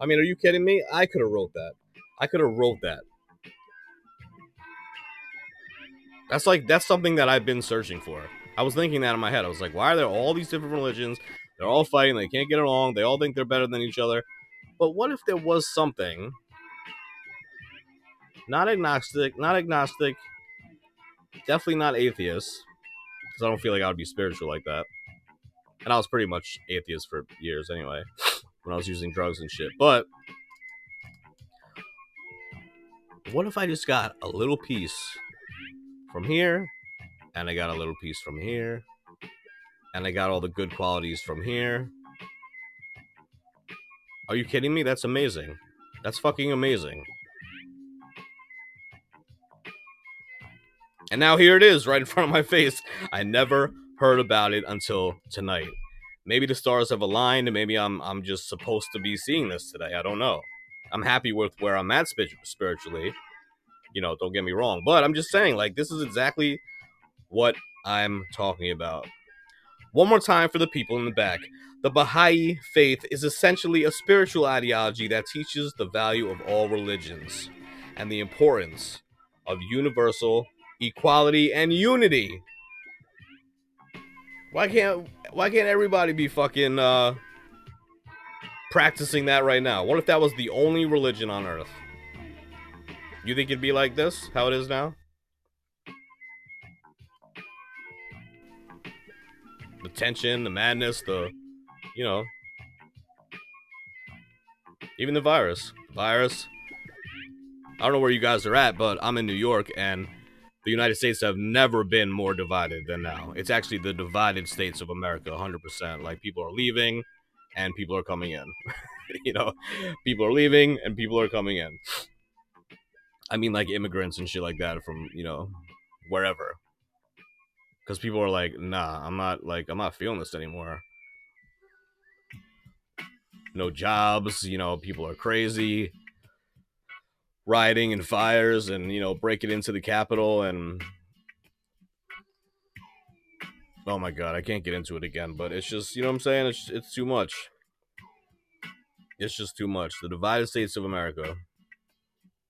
I mean, are you kidding me? I could have wrote that. I could have wrote that. That's like that's something that I've been searching for. I was thinking that in my head. I was like, why are there all these different religions? They're all fighting. They can't get along. They all think they're better than each other. But what if there was something not agnostic, not agnostic, definitely not atheist, because I don't feel like I would be spiritual like that. And I was pretty much atheist for years anyway, when I was using drugs and shit. But what if I just got a little piece from here, and I got a little piece from here, and I got all the good qualities from here? Are you kidding me? That's amazing. That's fucking amazing. And now here it is, right in front of my face. I never heard about it until tonight. Maybe the stars have aligned. and Maybe I'm I'm just supposed to be seeing this today. I don't know. I'm happy with where I'm at spiritually. You know, don't get me wrong, but I'm just saying, like, this is exactly what I'm talking about. One more time for the people in the back. The Baha'i faith is essentially a spiritual ideology that teaches the value of all religions and the importance of universal equality and unity. Why can't why can't everybody be fucking uh practicing that right now? What if that was the only religion on earth? You think it'd be like this, how it is now? Tension, the madness, the you know, even the virus. Virus. I don't know where you guys are at, but I'm in New York and the United States have never been more divided than now. It's actually the divided states of America, 100%. Like people are leaving and people are coming in. you know, people are leaving and people are coming in. I mean, like immigrants and shit like that from, you know, wherever. Because people are like, nah, I'm not, like, I'm not feeling this anymore. No jobs, you know, people are crazy. Rioting and fires and you know breaking into the capitol and oh my god i can't get into it again but it's just you know what i'm saying? It's it's too much. It's just too much. The divided states of america.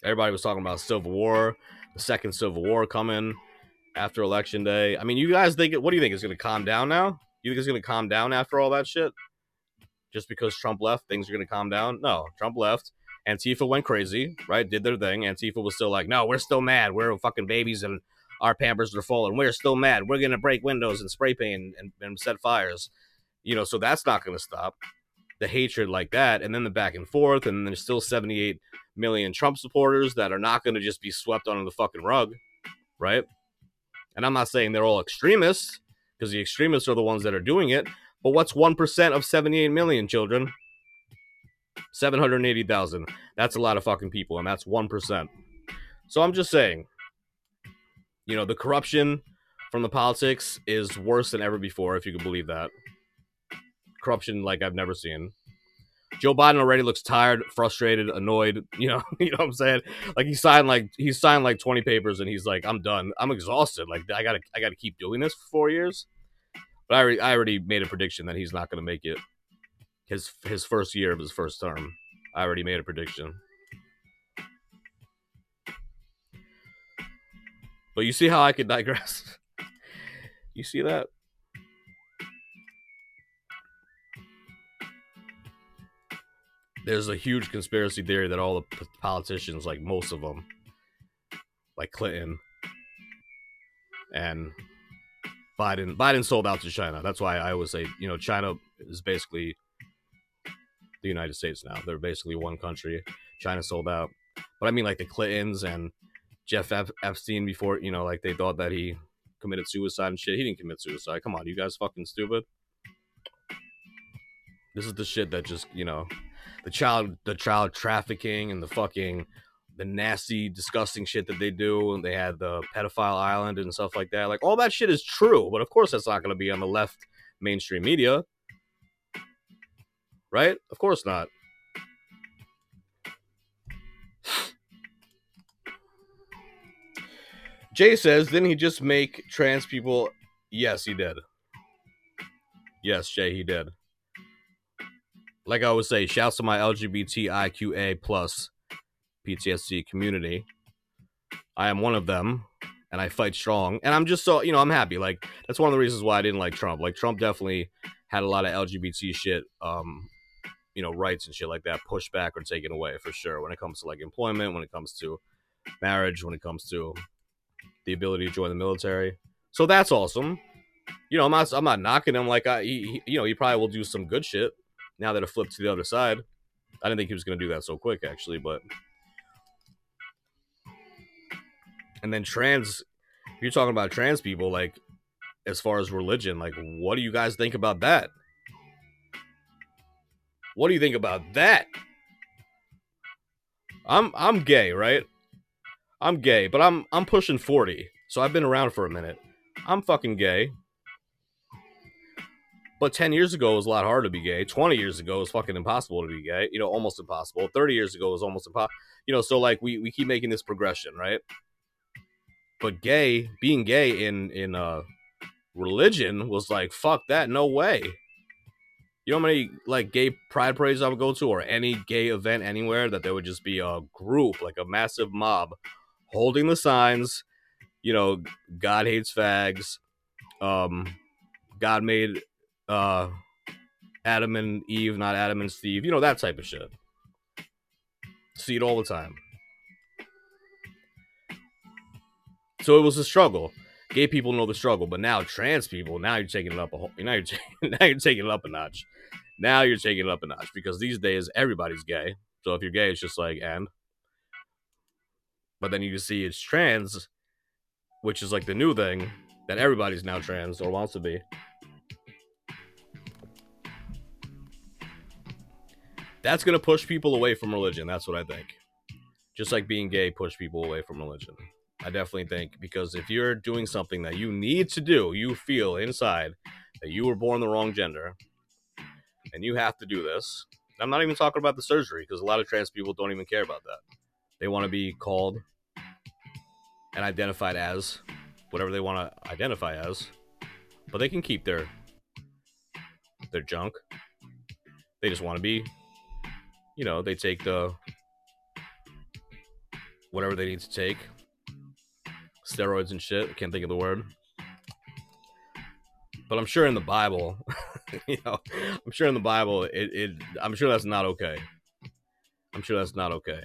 Everybody was talking about civil war the second civil war coming after election day i mean you guys think what do you think is going to calm down now you think it's going to calm down after all that shit just because trump left things are going to calm down no trump left Antifa went crazy, right? Did their thing. Antifa was still like, no, we're still mad. We're fucking babies and our pampers are full and we're still mad. We're going to break windows and spray paint and, and set fires. You know, so that's not going to stop. the hatred like that, and then the back and forth, and there's still 78 million Trump supporters that are not going to just be swept under the fucking rug, right? And I'm not saying they're all extremists, because the extremists are the ones that are doing it. But what's 1% of 78 million children? 780,000. That's a lot of fucking people, and that's 1%. So I'm just saying, you know, the corruption from the politics is worse than ever before, if you can believe that. Corruption like I've never seen. Joe Biden already looks tired, frustrated, annoyed. You know, you know what I'm saying? Like he signed like he signed like 20 papers, and he's like, I'm done. I'm exhausted. Like I gotta I gotta keep doing this for four years. But I already, I already made a prediction that he's not gonna make it. His his first year of his first term. I already made a prediction. But you see how I could digress. you see that? There's a huge conspiracy theory that all the politicians, like most of them, like Clinton and Biden, Biden sold out to China. That's why I always say, you know, China is basically the United States now. They're basically one country. China sold out. But I mean, like the Clintons and Jeff Ep- Epstein before, you know, like they thought that he committed suicide and shit. He didn't commit suicide. Come on, you guys fucking stupid. This is the shit that just, you know, the child the child trafficking and the fucking the nasty, disgusting shit that they do. And they had the pedophile island and stuff like that. Like all that shit is true, but of course that's not gonna be on the left mainstream media. Right? Of course not. Jay says, didn't he just make trans people? Yes, he did. Yes, Jay, he did. Like I always say, shouts to my LGBTIQA plus PTSD community. I am one of them, and I fight strong. And I'm just so you know, I'm happy. Like that's one of the reasons why I didn't like Trump. Like Trump definitely had a lot of LGBT shit, um, you know, rights and shit like that pushed back or taken away for sure. When it comes to like employment, when it comes to marriage, when it comes to the ability to join the military. So that's awesome. You know, I'm not I'm not knocking him. Like I, he, you know, he probably will do some good shit now that it flipped to the other side. I didn't think he was gonna do that so quick, actually, but. And then trans, you're talking about trans people, like as far as religion, like what do you guys think about that? What do you think about that? I'm I'm gay, right? I'm gay, but I'm I'm pushing 40. So I've been around for a minute. I'm fucking gay. But 10 years ago it was a lot harder to be gay. 20 years ago it was fucking impossible to be gay. You know, almost impossible. 30 years ago it was almost impossible. You know, so like we we keep making this progression, right? But gay, being gay in in uh religion was like fuck that, no way. You know how many like gay pride parades I would go to, or any gay event anywhere that there would just be a group, like a massive mob, holding the signs. You know, God hates fags. Um, God made uh Adam and Eve, not Adam and Steve. You know that type of shit. See it all the time. So it was a struggle. Gay people know the struggle, but now trans people, now you're taking it up a whole. Now you're now you're taking it up a notch. Now you're taking it up a notch because these days everybody's gay. So if you're gay, it's just like and. But then you see it's trans, which is like the new thing that everybody's now trans or wants to be. That's gonna push people away from religion. That's what I think. Just like being gay pushed people away from religion. I definitely think because if you're doing something that you need to do, you feel inside that you were born the wrong gender, and you have to do this. I'm not even talking about the surgery because a lot of trans people don't even care about that. They want to be called and identified as whatever they want to identify as, but they can keep their their junk. They just want to be, you know, they take the whatever they need to take, steroids and shit. I can't think of the word. But I'm sure in the Bible, you know, I'm sure in the Bible, it, it, I'm sure that's not okay. I'm sure that's not okay.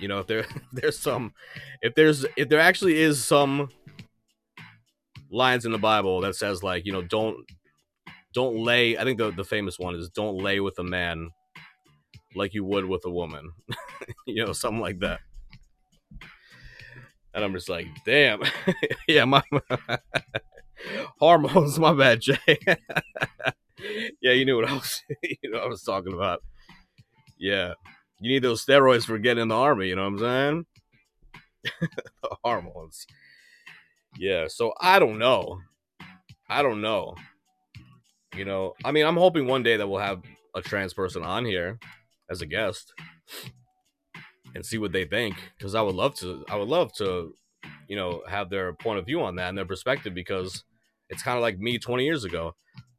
You know, if there, there's some, if there's, if there actually is some lines in the Bible that says like, you know, don't, don't lay. I think the the famous one is don't lay with a man like you would with a woman. you know, something like that. And I'm just like, damn. yeah, my hormones. My bad, Jay. yeah, you knew what I was. You know I was talking about. Yeah, you need those steroids for getting in the army. You know what I'm saying? the hormones. Yeah. So I don't know. I don't know. You know, I mean, I'm hoping one day that we'll have a trans person on here as a guest and see what they think because I would love to I would love to you know have their point of view on that and their perspective because it's kind of like me 20 years ago.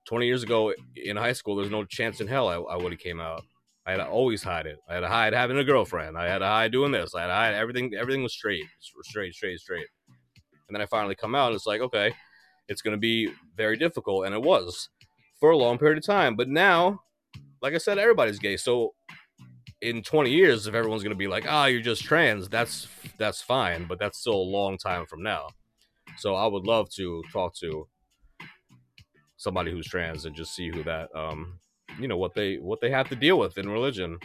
20 years ago in high school there's no chance in hell I, I would have came out. I had to always hide it. I had to hide having a girlfriend. I had to hide doing this. I had to hide everything everything was straight. Straight straight straight. And then I finally come out and it's like okay it's going to be very difficult and it was for a long period of time. But now like I said everybody's gay. So in 20 years if everyone's going to be like ah you're just trans that's that's fine but that's still a long time from now. So i would love to talk to somebody who's trans and just see who that um you know what they what they have to deal with in religion.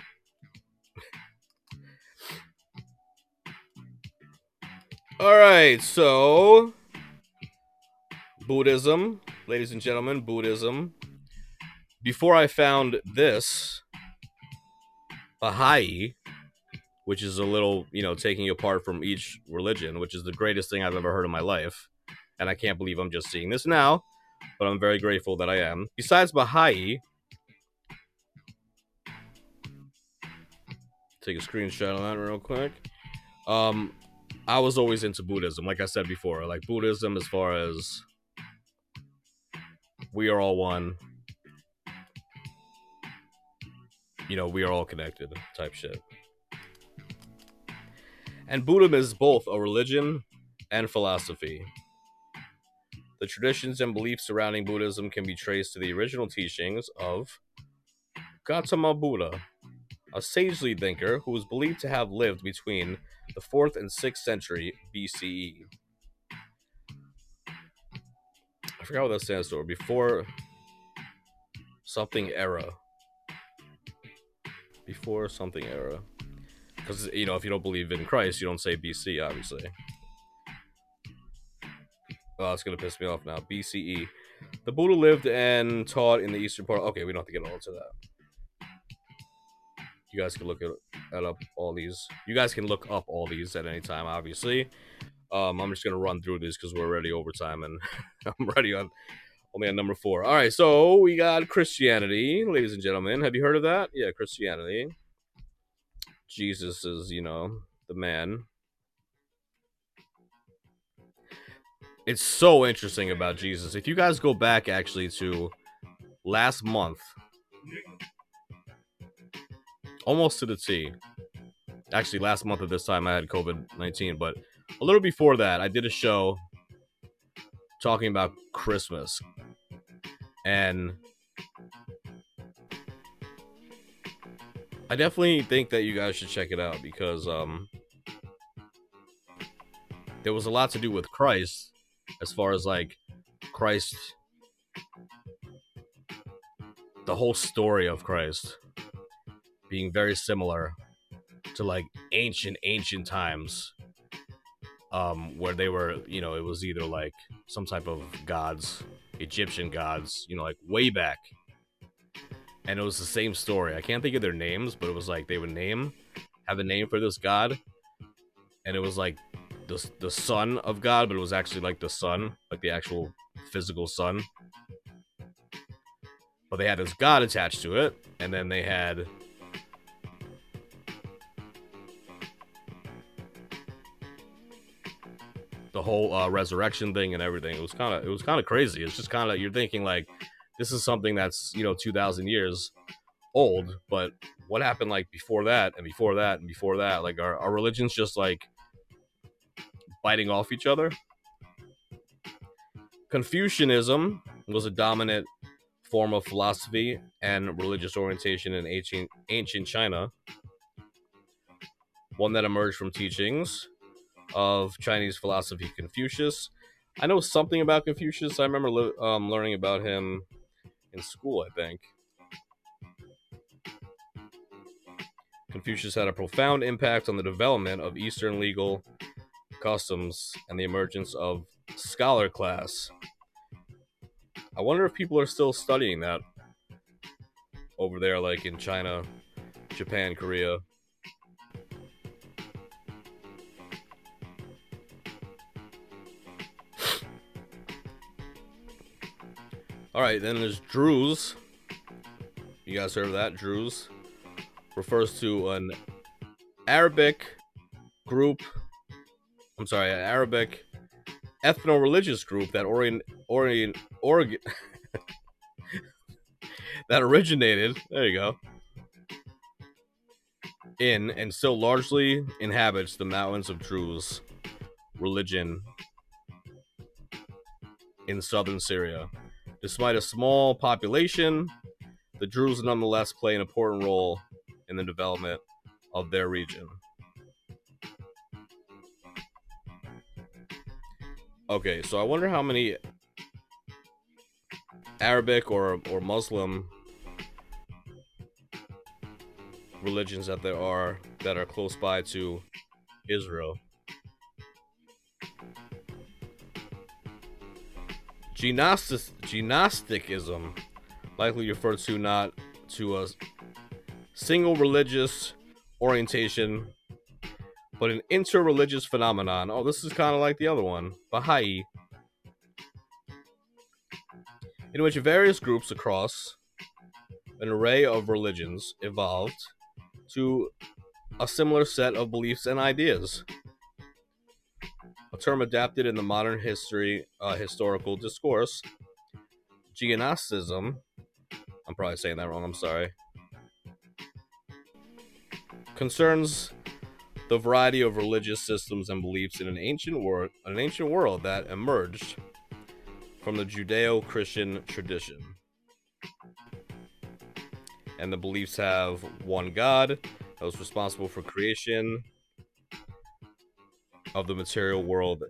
All right so buddhism ladies and gentlemen buddhism. Before i found this Baha'i, which is a little, you know, taking apart from each religion, which is the greatest thing I've ever heard in my life. And I can't believe I'm just seeing this now, but I'm very grateful that I am. Besides Baha'i, take a screenshot of that real quick. Um, I was always into Buddhism, like I said before, like Buddhism as far as we are all one, you know, we are all connected type shit. And Buddhism is both a religion and philosophy. The traditions and beliefs surrounding Buddhism can be traced to the original teachings of Gautama Buddha, a sagely thinker who is believed to have lived between the 4th and 6th century BCE. I forgot what that stands for. Before something era before something era. Because, you know, if you don't believe in Christ, you don't say BC, obviously. Oh, it's going to piss me off now. BCE. The Buddha lived and taught in the eastern part. Okay, we don't have to get all into that. You guys can look it, it up all these. You guys can look up all these at any time, obviously. Um, I'm just to run through these because we're already overtime and I'm ready on only on number four. All right, so we got Christianity, ladies and gentlemen. Have you heard of that? Yeah, Christianity. Jesus is, you know, the man. It's so interesting about Jesus. If you guys go back actually to last month, almost to the T. Actually, last month at this time I had COVID 19, but a little before that, I did a show talking about Christmas. And I definitely think that you guys should check it out because um there was a lot to do with Christ as far as like Christ the whole story of Christ being very similar to like ancient ancient times um where they were you know it was either like some type of gods egyptian gods you know like way back. And it was the same story. I can't think of their names but it was like they would name have a name for this god. And it was like the, the son of god but it was actually like the sun like the actual physical sun but they had this god attached to it and then they had the whole uh, resurrection thing and everything. It was kind of it was kind of crazy. It's just kind of you're thinking like this is something that's you know two thousand years old, but what happened like before that and before that and before that? Like our our religions just like biting off each other. Confucianism was a dominant form of philosophy and religious orientation in ancient ancient China. One that emerged from teachings of Chinese philosophy Confucius. I know something about Confucius. I remember um, learning about him in school, I think. Confucius had a profound impact on the development of Eastern legal customs and the emergence of scholar class. I wonder if people are still studying that over there, like in China, Japan, Korea. All right, then there's Druze. You guys heard of that? Druze refers to an Arabic group. I'm sorry, an Arabic ethno-religious group that orient orient org that originated. There you go. In and still largely inhabits the mountains of Druze religion in southern Syria. Despite a small population, the Druze nonetheless play an important role in the development of their region. Okay, so I wonder how many Arabic or or Muslim religions that there are that are close by to Israel. Gnostic, Gnosticism likely refers to not to a single religious orientation, but an interreligious phenomenon. Oh, this is kind of like the other one, Baha'i, in which various groups across an array of religions evolved to a similar set of beliefs and ideas. A term adapted in the modern history uh, historical discourse, Gnosticism. I'm probably saying that wrong. I'm sorry. Concerns the variety of religious systems and beliefs in an ancient world, an ancient world that emerged from the Judeo-Christian tradition. And the beliefs have one God that was responsible for creation of the material world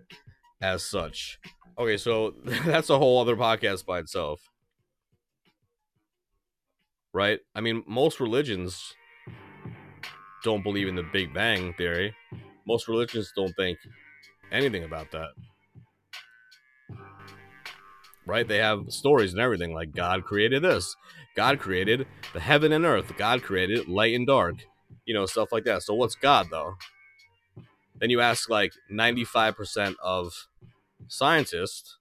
as such. Okay, so that's a whole other podcast by itself. Right? I mean, most religions don't believe in the Big Bang theory. Most religions don't think anything about that. Right? They have stories and everything like God created this. God created the heaven and earth. God created light and dark. You know, stuff like that. So what's God though? Then you ask like 95% of scientists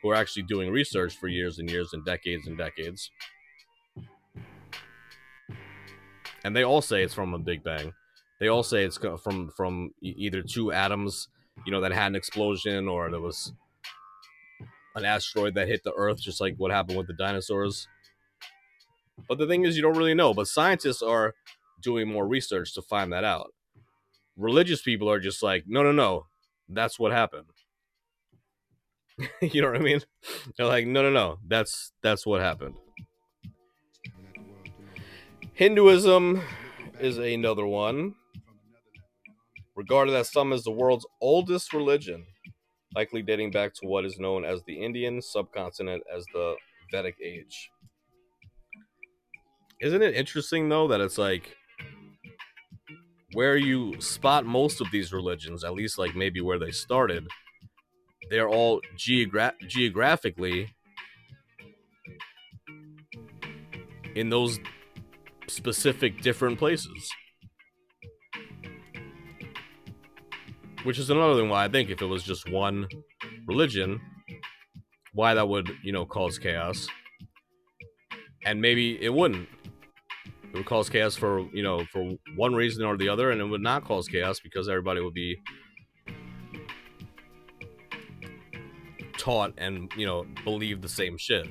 who are actually doing research for years and years and decades and decades. And they all say it's from a Big Bang. They all say it's from from either two atoms, you know, that had an explosion or there was an asteroid that hit the earth just like what happened with the dinosaurs. But the thing is you don't really know, but scientists are doing more research to find that out. Religious people are just like, no, no, no, that's what happened. you know what I mean? They're like, no, no, no, that's that's what happened. Hinduism is another one, regarded as some as the world's oldest religion, likely dating back to what is known as the Indian subcontinent as the Vedic Age. Isn't it interesting though that it's like where you spot most of these religions, at least like maybe where they started, they're all geogra- geographically in those specific different places. Which is another thing why I think if it was just one religion, why that would, you know, cause chaos. And maybe it wouldn't. It would cause chaos for, you know, for one reason or the other, and it would not cause chaos because everybody would be taught and, you know, believe the same shit.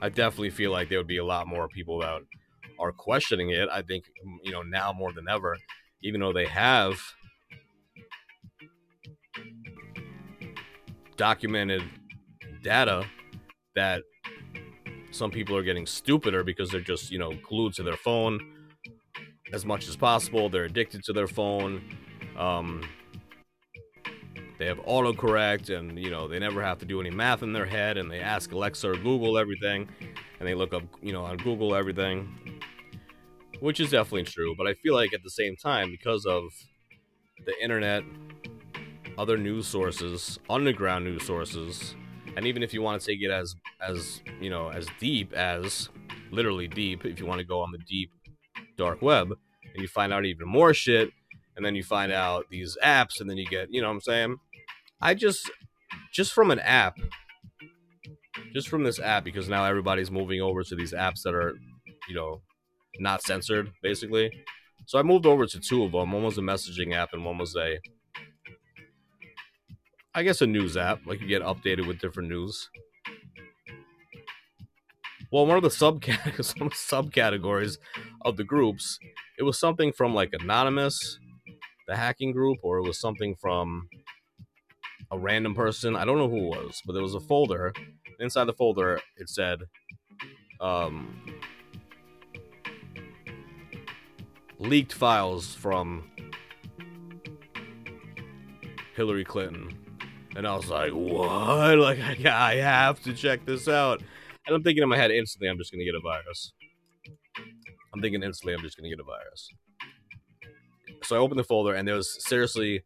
I definitely feel like there would be a lot more people that are questioning it. I think, you know, now more than ever, even though they have documented data that some people are getting stupider because they're just, you know, glued to their phone as much as possible. They're addicted to their phone. Um, they have autocorrect and you know they never have to do any math in their head and they ask alexa or google everything and they look up you know on google everything which is definitely true but i feel like at the same time because of the internet other news sources underground news sources and even if you want to take it as as you know as deep as literally deep if you want to go on the deep dark web and you find out even more shit and then you find out these apps and then you get you know what i'm saying? I just just from an app just from this app because now everybody's moving over to these apps that are you know not censored basically. So i moved over to two of them one was a messaging app and one was a i guess a news app like you get updated with different news. Well one of the some subcategories of the groups it was something from like anonymous the hacking group or it was something from a random person. I don't know who it was but there was a folder. Inside the folder it said um leaked files from hillary clinton and i was like what? Like i, have to check this out. And i'm thinking in my head instantly i'm just gonna get a virus. I'm thinking instantly i'm just gonna get a virus. So I opened the folder and there was seriously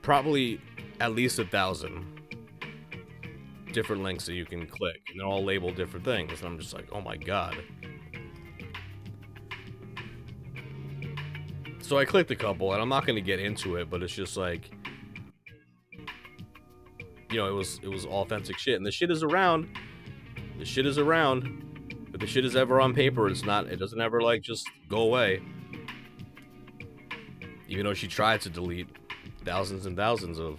probably at least a thousand different links that you can click and they're all labeled different things and I'm just like, oh my god. So I clicked a couple and I'm not gonna get into it, but it's just like you know, it was it was authentic shit. And the shit is around. The shit is around. But the shit is ever on paper. It's not it doesn't ever like just go away even though she tried to delete thousands and thousands of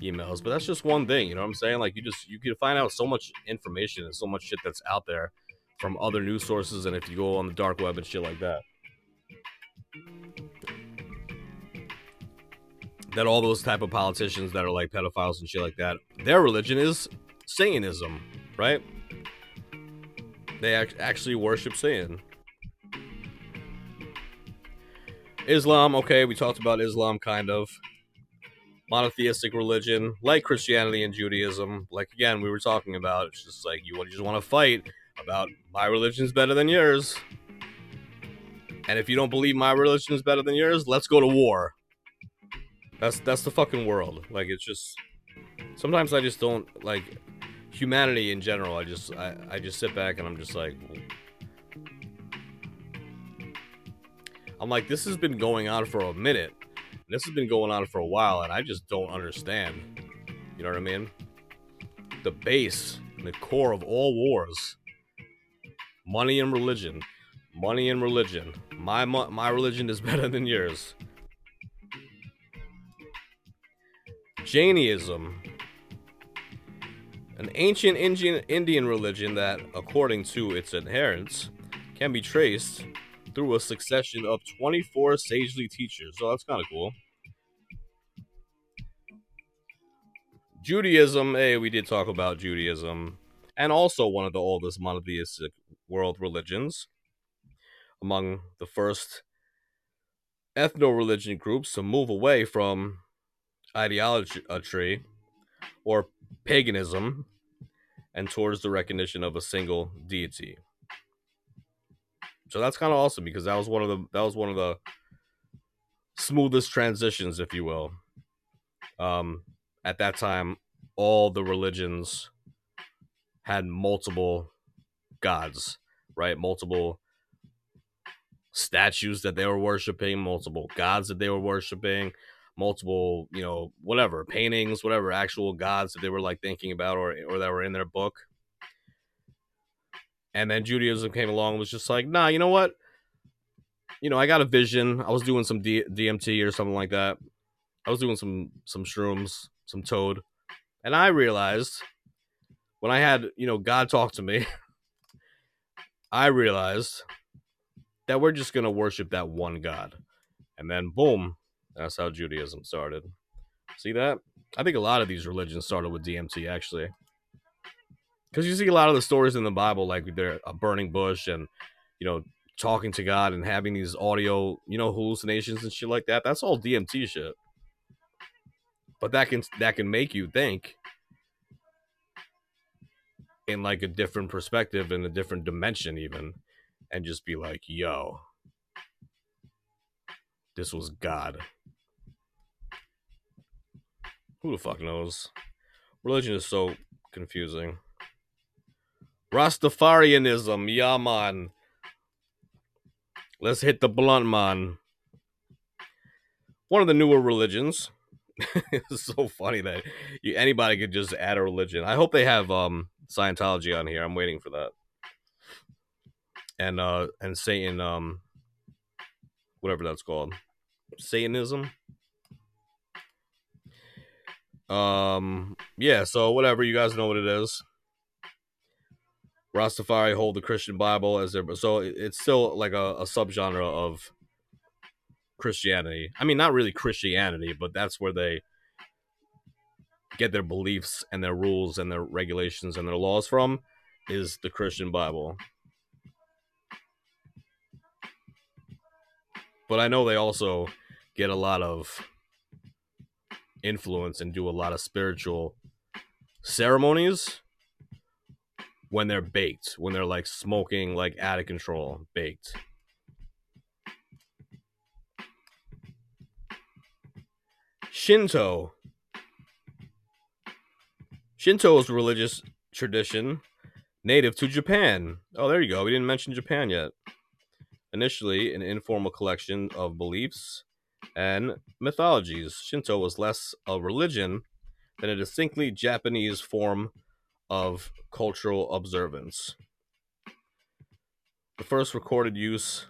emails but that's just one thing you know what i'm saying like you just you can find out so much information and so much shit that's out there from other news sources and if you go on the dark web and shit like that that all those type of politicians that are like pedophiles and shit like that their religion is satanism right they act- actually worship satan Islam, okay, we talked about Islam kind of. Monotheistic religion, like Christianity and Judaism. Like again, we were talking about. It's just like you just want to fight about my religion's better than yours. And if you don't believe my religion is better than yours, let's go to war. That's that's the fucking world. Like it's just sometimes I just don't like humanity in general. I just I, I just sit back and I'm just like I'm like, this has been going on for a minute. This has been going on for a while, and I just don't understand. You know what I mean? The base, and the core of all wars, money and religion, money and religion. My my religion is better than yours. Jainism, an ancient Indian religion that, according to its adherents, can be traced through a succession of 24 sagely teachers. So that's kind of cool. Judaism, hey, we did talk about Judaism, and also one of the oldest monotheistic world religions. Among the first ethno religion groups to move away from ideology or paganism and towards the recognition of a single deity. So that's kind of awesome because that was one of the that was one of the smoothest transitions, if you will. Um, at that time, all the religions had multiple gods, right? Multiple statues that they were worshiping, multiple gods that they were worshiping, multiple, you know, whatever, paintings, whatever actual gods that they were like thinking about or or that were in their book. And then Judaism came along and was just like, nah, you know what? You know, I got a vision. I was doing some D- DMT or something like that. I was doing some some shrooms, some toad, and I realized when I had you know God talk to me, I realized that we're just gonna worship that one God, and then boom, that's how Judaism started. See that? I think a lot of these religions started with DMT actually because you see a lot of the stories in the Bible, like they're a burning bush and you know talking to God and having these audio, you know, hallucinations and shit like that. That's all DMT shit. but that can that can make you think in like a different perspective in a different dimension even and just be like yo this was god who the fuck knows religion is so confusing rastafarianism yeah man let's hit the blunt man one of the newer religions it's so funny that you, anybody could just add a religion. I hope they have um Scientology on here. I'm waiting for that. And uh and Satan um whatever that's called. Satanism. Um yeah, so whatever, you guys know what it is. Rastafari hold the Christian Bible as their so it's still like a, a subgenre of Christianity. I mean, not really Christianity, but that's where they get their beliefs and their rules and their regulations and their laws from is the Christian Bible. But I know they also get a lot of influence and do a lot of spiritual ceremonies when they're baked, when they're like smoking like out of control, baked. Shinto. Shinto is a religious tradition native to Japan. Oh, there you go. We didn't mention Japan yet. Initially, an informal collection of beliefs and mythologies, Shinto was less a religion than a distinctly Japanese form of cultural observance. The first recorded use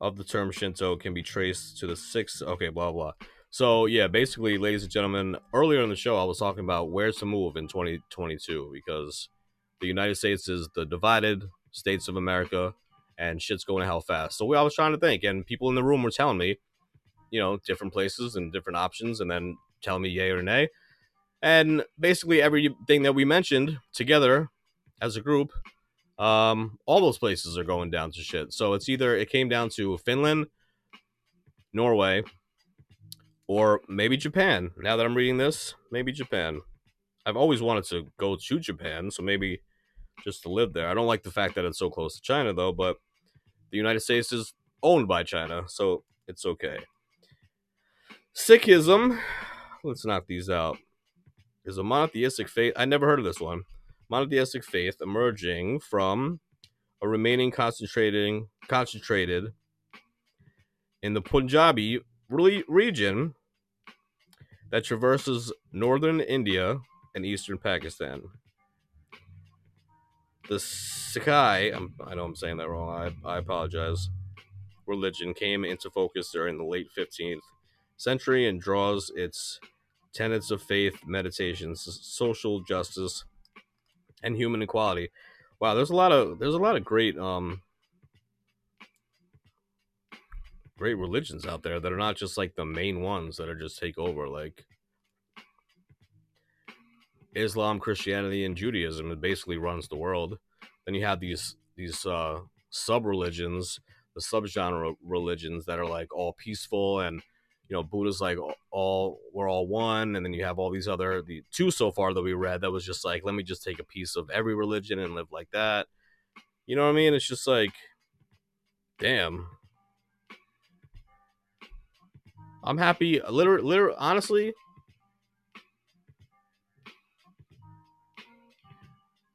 of the term Shinto can be traced to the sixth. Okay, blah blah. So yeah, basically, ladies and gentlemen, earlier in the show, I was talking about where to move in 2022 because the United States is the divided states of America, and shit's going to hell fast. So we, I was trying to think, and people in the room were telling me, you know, different places and different options, and then tell me yay or nay. And basically, everything that we mentioned together as a group, um, all those places are going down to shit. So it's either it came down to Finland, Norway, or maybe Japan. Now that I'm reading this, maybe Japan. I've always wanted to go to Japan, so maybe just to live there. I don't like the fact that it's so close to China, though, but the United States is owned by China, so it's okay. Sikhism, let's knock these out, is a monotheistic faith. I never heard of this one. Monotheistic faith emerging from a remaining concentrating concentrated in the Punjabi re- region that traverses northern India and eastern Pakistan. The Sikhai, I'm, I know I'm saying that wrong, I, I apologize, religion came into focus during the late 15th century and draws its tenets of faith, meditations, social justice, and human equality. Wow, there's a lot of there's a lot of great um great religions out there that are not just like the main ones that are just take over like Islam, Christianity, and Judaism. It basically runs the world. Then you have these these uh, sub religions, the subgenre religions that are like all peaceful, and you know Buddha's like all we're all one, and then you have all these other the two so far that we read that was just like let me just take a piece of every religion and live like that. You know what I mean? It's just like, damn. I'm happy. Literally, literally, honestly,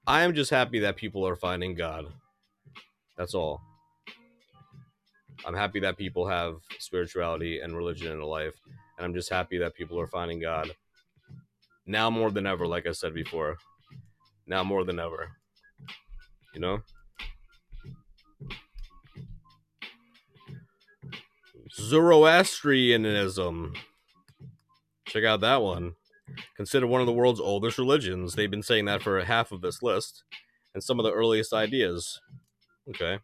I am just happy that people are finding God. That's all. I'm happy that people have spirituality and religion in their life, and I'm just happy that people are finding God. Now more than ever, like I said before. Now more than ever. You know? Zoroastrianism. Check out that one. Considered one of the world's oldest religions. They've been saying that for half of this list, and some of the earliest ideas. Okay.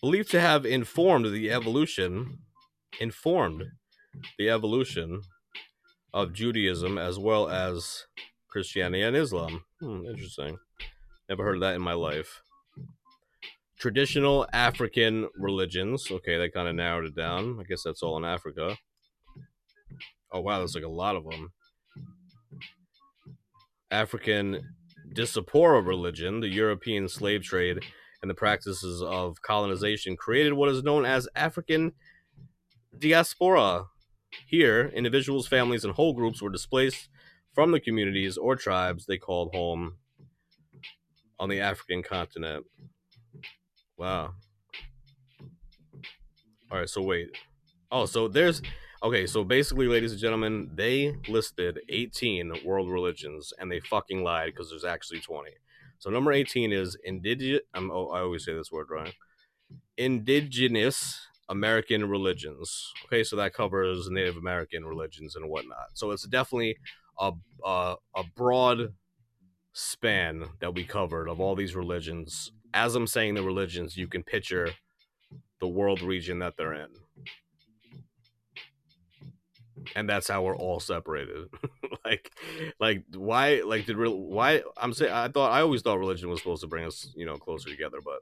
Believed to have informed the evolution, informed the evolution of Judaism as well as Christianity and Islam. Hmm, interesting. Never heard of that in my life. traditional African religions. Okay, they kind of narrowed it down. I guess that's all in Africa. Oh wow, there's like a lot of them. African Diaspora religion, the European slave trade, and the practices of colonization created what is known as African diaspora. Here, individuals, families, and whole groups were displaced from the communities or tribes they called home on the African continent. Wow. All right, so wait. Oh, so there's okay, so basically ladies and gentlemen, they listed 18 world religions and they fucking lied because there's actually 20. So number 18 is indigenous um, oh, I always say this word wrong. Indigenous American religions. Okay, so that covers Native American religions and whatnot. So it's definitely a a, a broad span that we covered of all these religions. As I'm saying the religions, you can picture the world region that they're in. And that's how we're all separated. like like why like did real why I'm saying I thought I always thought religion was supposed to bring us, you know, closer together, but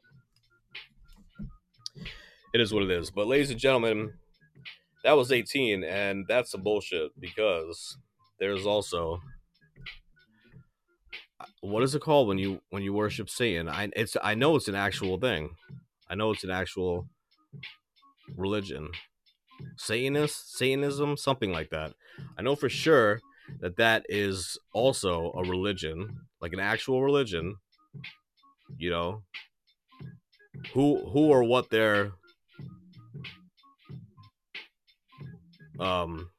it is what it is. But ladies and gentlemen, that was 18 and that's some bullshit because there's also uh, what is it called when you when you worship Satan? I it's I know it's an actual thing. I know it's an actual religion. Satanist, Satanism, something like that. I know for sure that that is also a religion, like an actual religion. You know, who who or what they're um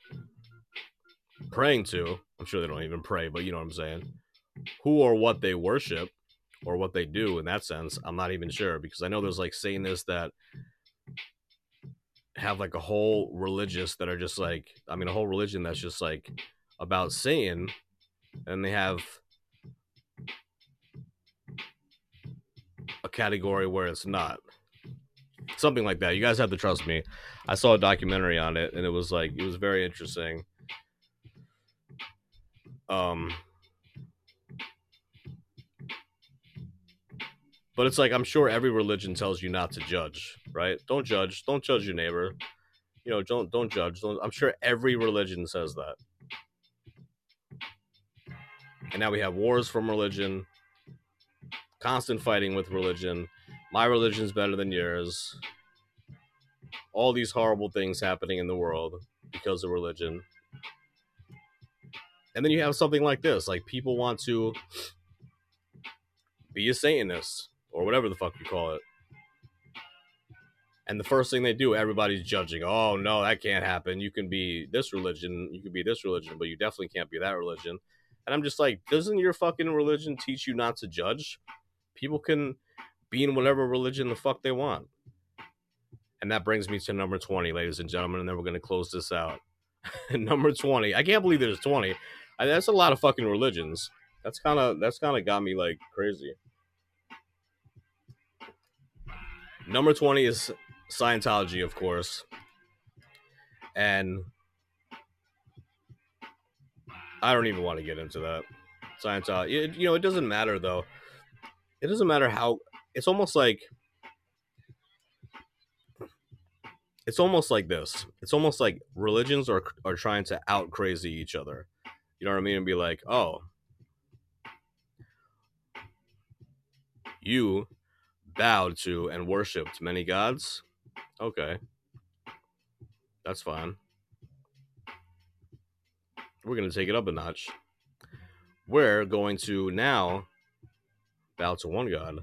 praying to. I'm sure they don't even pray, but you know what I'm saying. Who or what they worship or what they do in that sense, I'm not even sure because I know there's like Satanists that have like a whole religious that are just like I mean a whole religion that's just like about Satan and they have a category where it's not. Something like that. You guys have to trust me. I saw a documentary on it and it was like it was very interesting. Um But it's like I'm sure every religion tells you not to judge, right? Don't judge. Don't judge your neighbor. You know, don't don't judge. Don't, I'm sure every religion says that. And now we have wars from religion, constant fighting with religion. My religion's better than yours. All these horrible things happening in the world because of religion. And then you have something like this, like people want to be a Satanist or whatever the fuck you call it. And the first thing they do, everybody's judging. Oh no, that can't happen. You can be this religion, you can be this religion, but you definitely can't be that religion. And I'm just like, doesn't your fucking religion teach you not to judge? People can be in whatever religion the fuck they want. And that brings me to number 20, ladies and gentlemen, and then we're gonna close this out. number 20. I can't believe there's 20. I, that's a lot of fucking religions. That's kind of that's kind of got me like crazy. Number 20 is Scientology, of course. And I don't even want to get into that. Scientology, it, you know, it doesn't matter though. It doesn't matter how. It's almost like. It's almost like this. It's almost like religions are are trying to out crazy each other. You know what I mean? And be like, oh, you bowed to and worshipped many gods. Okay, that's fine. We're going to take it up a notch. We're going to now bow to one God.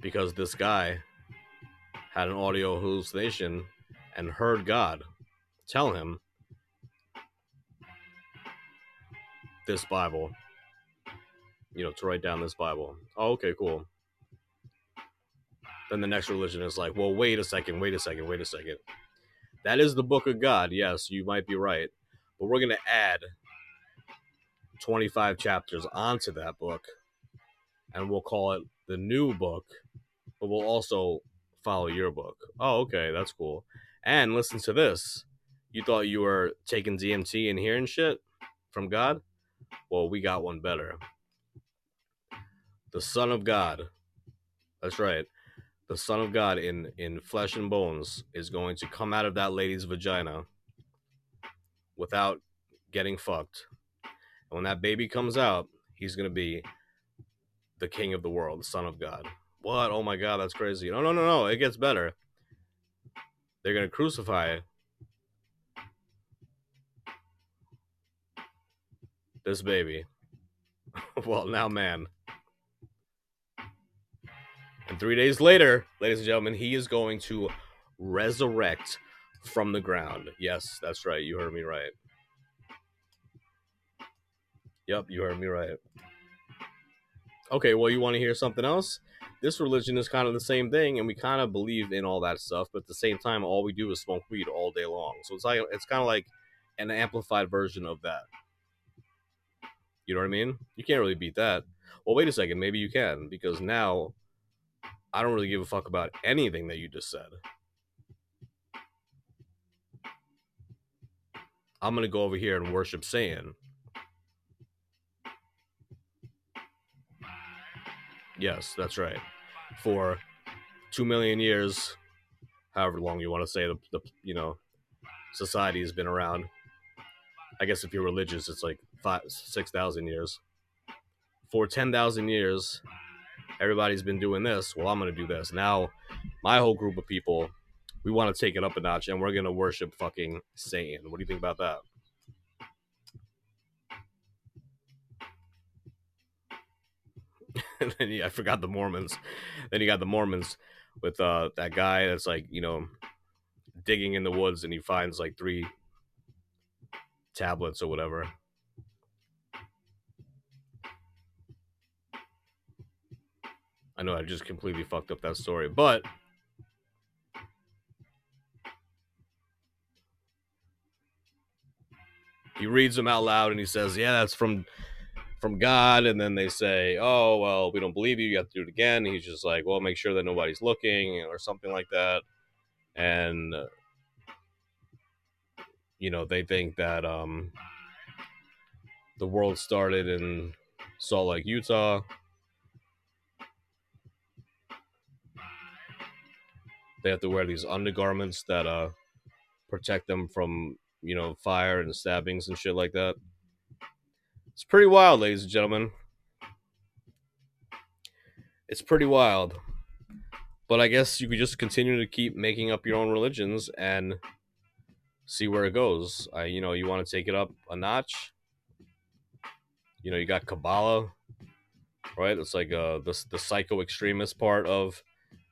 Because this guy had an audio hallucination and heard God tell him this Bible. You know, to write down this Bible. Oh, okay, cool. Then the next religion is like, well, wait a second, wait a second, wait a second. That is the book of God. Yes, you might be right. But we're going to add 25 chapters onto that book. And we'll call it the new book. But we'll also follow your book. Oh, okay. That's cool. And listen to this. You thought you were taking DMT and hearing shit from God? Well, we got one better. The Son of God. That's right. The Son of God in in flesh and bones is going to come out of that lady's vagina without getting fucked. And when that baby comes out, he's going to be the king of the world, the son of God. What? Oh my god, that's crazy. No, no, no, no. It gets better. They're going to crucify this baby. well, now man. And three days later, ladies and gentlemen, he is going to resurrect from the ground. Yes, that's right. You heard me right. Yep, you heard me right. Okay, well, you want to hear something else? This religion is kind of the same thing, and we kind of believe in all that stuff, but at the same time, all we do is smoke weed all day long. So it's like it's kind of like an amplified version of that. You know what I mean? You can't really beat that. Well, wait a second, maybe you can, because now I don't really give a fuck about anything that you just said. I'm gonna go over here and worship Satan. Yes, that's right. For two million years, however long you want to say the, the you know society has been around. I guess if you're religious, it's like five, six thousand years. For ten thousand years, everybody's been doing this. Well, I'm gonna do this now. My whole group of people, we want to take it up a notch, and we're gonna worship fucking Satan. What do you think about that? and then yeah, I forgot the Mormons. Then you got the Mormons with uh that guy that's like you know digging in the woods and he finds like three tablets or whatever. I know I just completely fucked up that story, but he reads them out loud and he says, "Yeah, that's from from God." And then they say, "Oh, well, we don't believe you. You have to do it again." And he's just like, "Well, make sure that nobody's looking or something like that." And uh, you know, they think that um the world started in Salt Lake, Utah. They have to wear these undergarments that uh protect them from, you know, fire and stabbings and shit like that. It's pretty wild, ladies and gentlemen. It's pretty wild. But I guess you could just continue to keep making up your own religions and see where it goes. You know, you want to take it up a notch. You know, you got Kabbalah, right? It's like uh, the the psycho extremist part of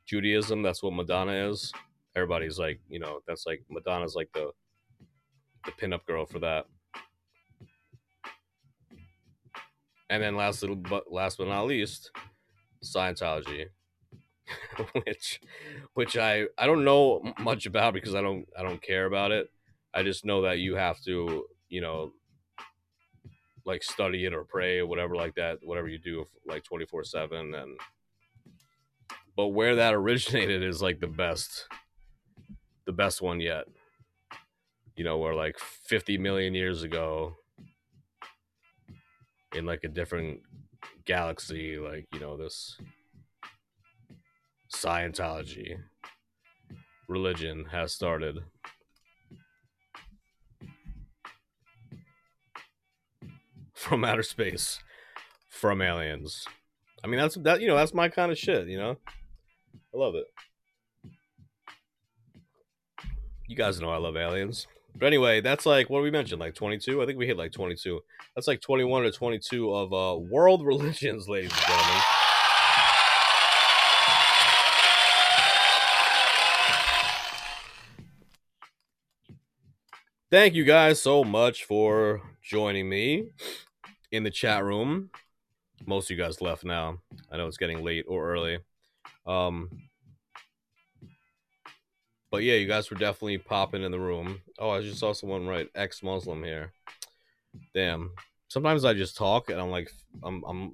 Judaism. That's what Madonna is. Everybody's like, you know, that's like Madonna's like the the pinup girl for that. And then last little but last but not least, Scientology, which which I I don't know much about because I don't I don't care about it. I just know that you have to, you know, like study it or pray or whatever like that, whatever you do like 24/7 and but where that originated is like the best the best one yet. You know, where like 50 million years ago in like a different galaxy like, you know, this Scientology religion has started. From outer space, from aliens. I mean, that's that. You know, that's my kind of shit. You know, I love it. You guys know I love aliens. But anyway, that's like what we mentioned, like 22. I think we hit like 22. That's like 21 or 22 of uh, world religions, ladies and gentlemen. Thank you guys so much for joining me in the chat room. Most of you guys left now. I know it's getting late or early. Um, but yeah, you guys were definitely popping in the room. Oh, I just saw someone write ex-Muslim here. Damn. Sometimes I just talk and I'm like, I'm I'm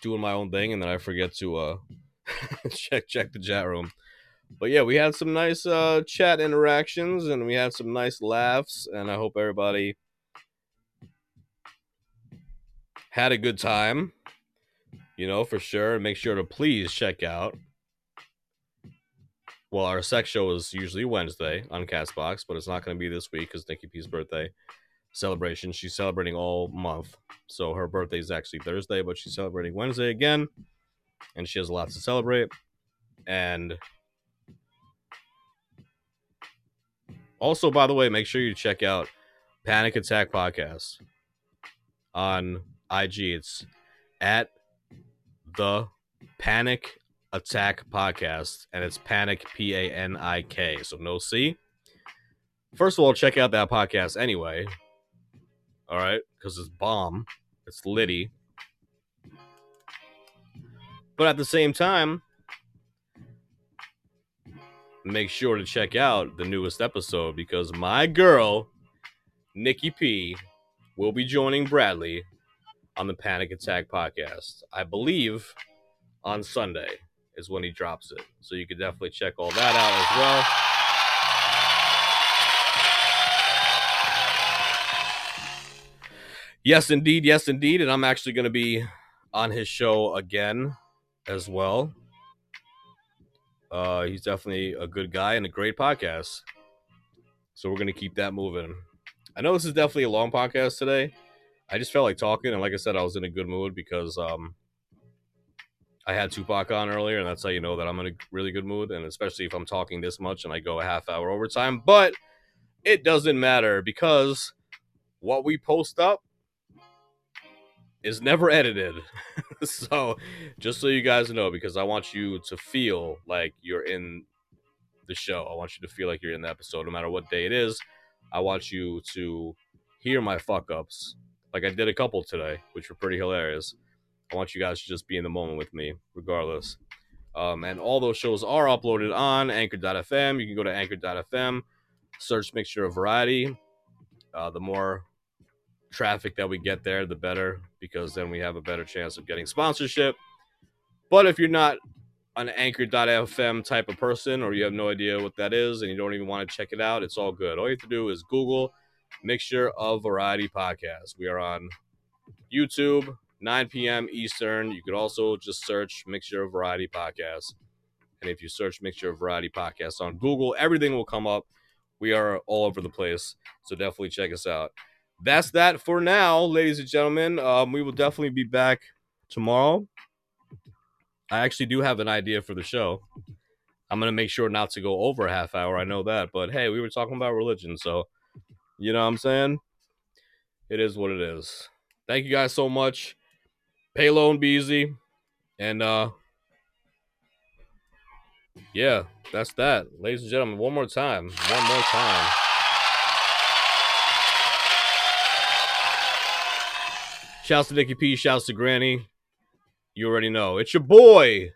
doing my own thing, and then I forget to uh check check the chat room. But yeah, we had some nice uh chat interactions, and we had some nice laughs, and I hope everybody had a good time. You know, for sure. And make sure to please check out. Well, our sex show is usually Wednesday on Castbox, but it's not going to be this week because Nikki P's birthday celebration. She's celebrating all month. So her birthday is actually Thursday, but she's celebrating Wednesday again. And she has a lot to celebrate. And also, by the way, make sure you check out Panic Attack Podcast on IG. It's at the Panik Attack Podcast, and it's Panik P A N I K. So no C. First of all, check out that podcast anyway. All right, because it's bomb. It's Liddy. But at the same time, make sure to check out the newest episode because my girl, Nikki P, will be joining Bradley on the Panik Attack podcast. I believe on Sunday is when he drops it. So you could definitely check all that out as well. Yes, indeed. Yes, indeed. And I'm actually going to be on his show again as well. Uh, he's definitely a good guy and a great podcast. So we're going to keep that moving. I know this is definitely a long podcast today. I just felt like talking. And like I said, I was in a good mood because um, I had Tupac on earlier. And that's how you know that I'm in a really good mood. And especially if I'm talking this much and I go a half hour overtime. But it doesn't matter because what we post up is never edited. so just so you guys know, because I want you to feel like you're in the show. I want you to feel like you're in the episode, no matter what day it is. I want you to hear my fuck ups, like I did a couple today, which were pretty hilarious. I want you guys to just be in the moment with me, regardless. Um, and all those shows are uploaded on Anchor.fm. You can go to Anchor.fm, search Mixture of Variety. Uh, the more traffic that we get there, the better, because then we have a better chance of getting sponsorship. But if you're not an anchor.fm type of person or you have no idea what that is and you don't even want to check it out, it's all good. All you have to do is Google Mixture of Variety Podcast. We are on YouTube, 9 p.m. Eastern. You could also just search Mixture of Variety Podcast. And if you search Mixture of Variety Podcast on Google, everything will come up. We are all over the place. So definitely check us out that's that for now, ladies and gentlemen. Um, we will definitely be back tomorrow. I actually do have an idea for the show. I'm gonna make sure not to go over a half hour. I know that, but hey, we were talking about religion, so you know what I'm saying. It is what it is. Thank you guys so much. Pay and be easy, and uh, yeah, that's that, ladies and gentlemen. One more time, one more time. Shouts to Nikki P. Shouts to Granny. You already know. It's your boy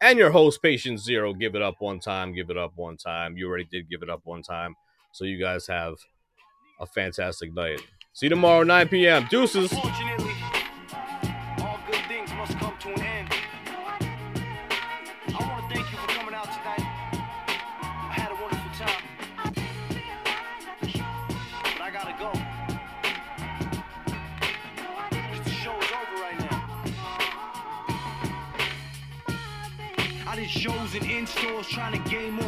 and your host, Patient Zero. Give it up one time. Give it up one time. You already did give it up one time. So you guys have a fantastic night. See you tomorrow, 9 p.m. Deuces. Shows and in stores trying to gain more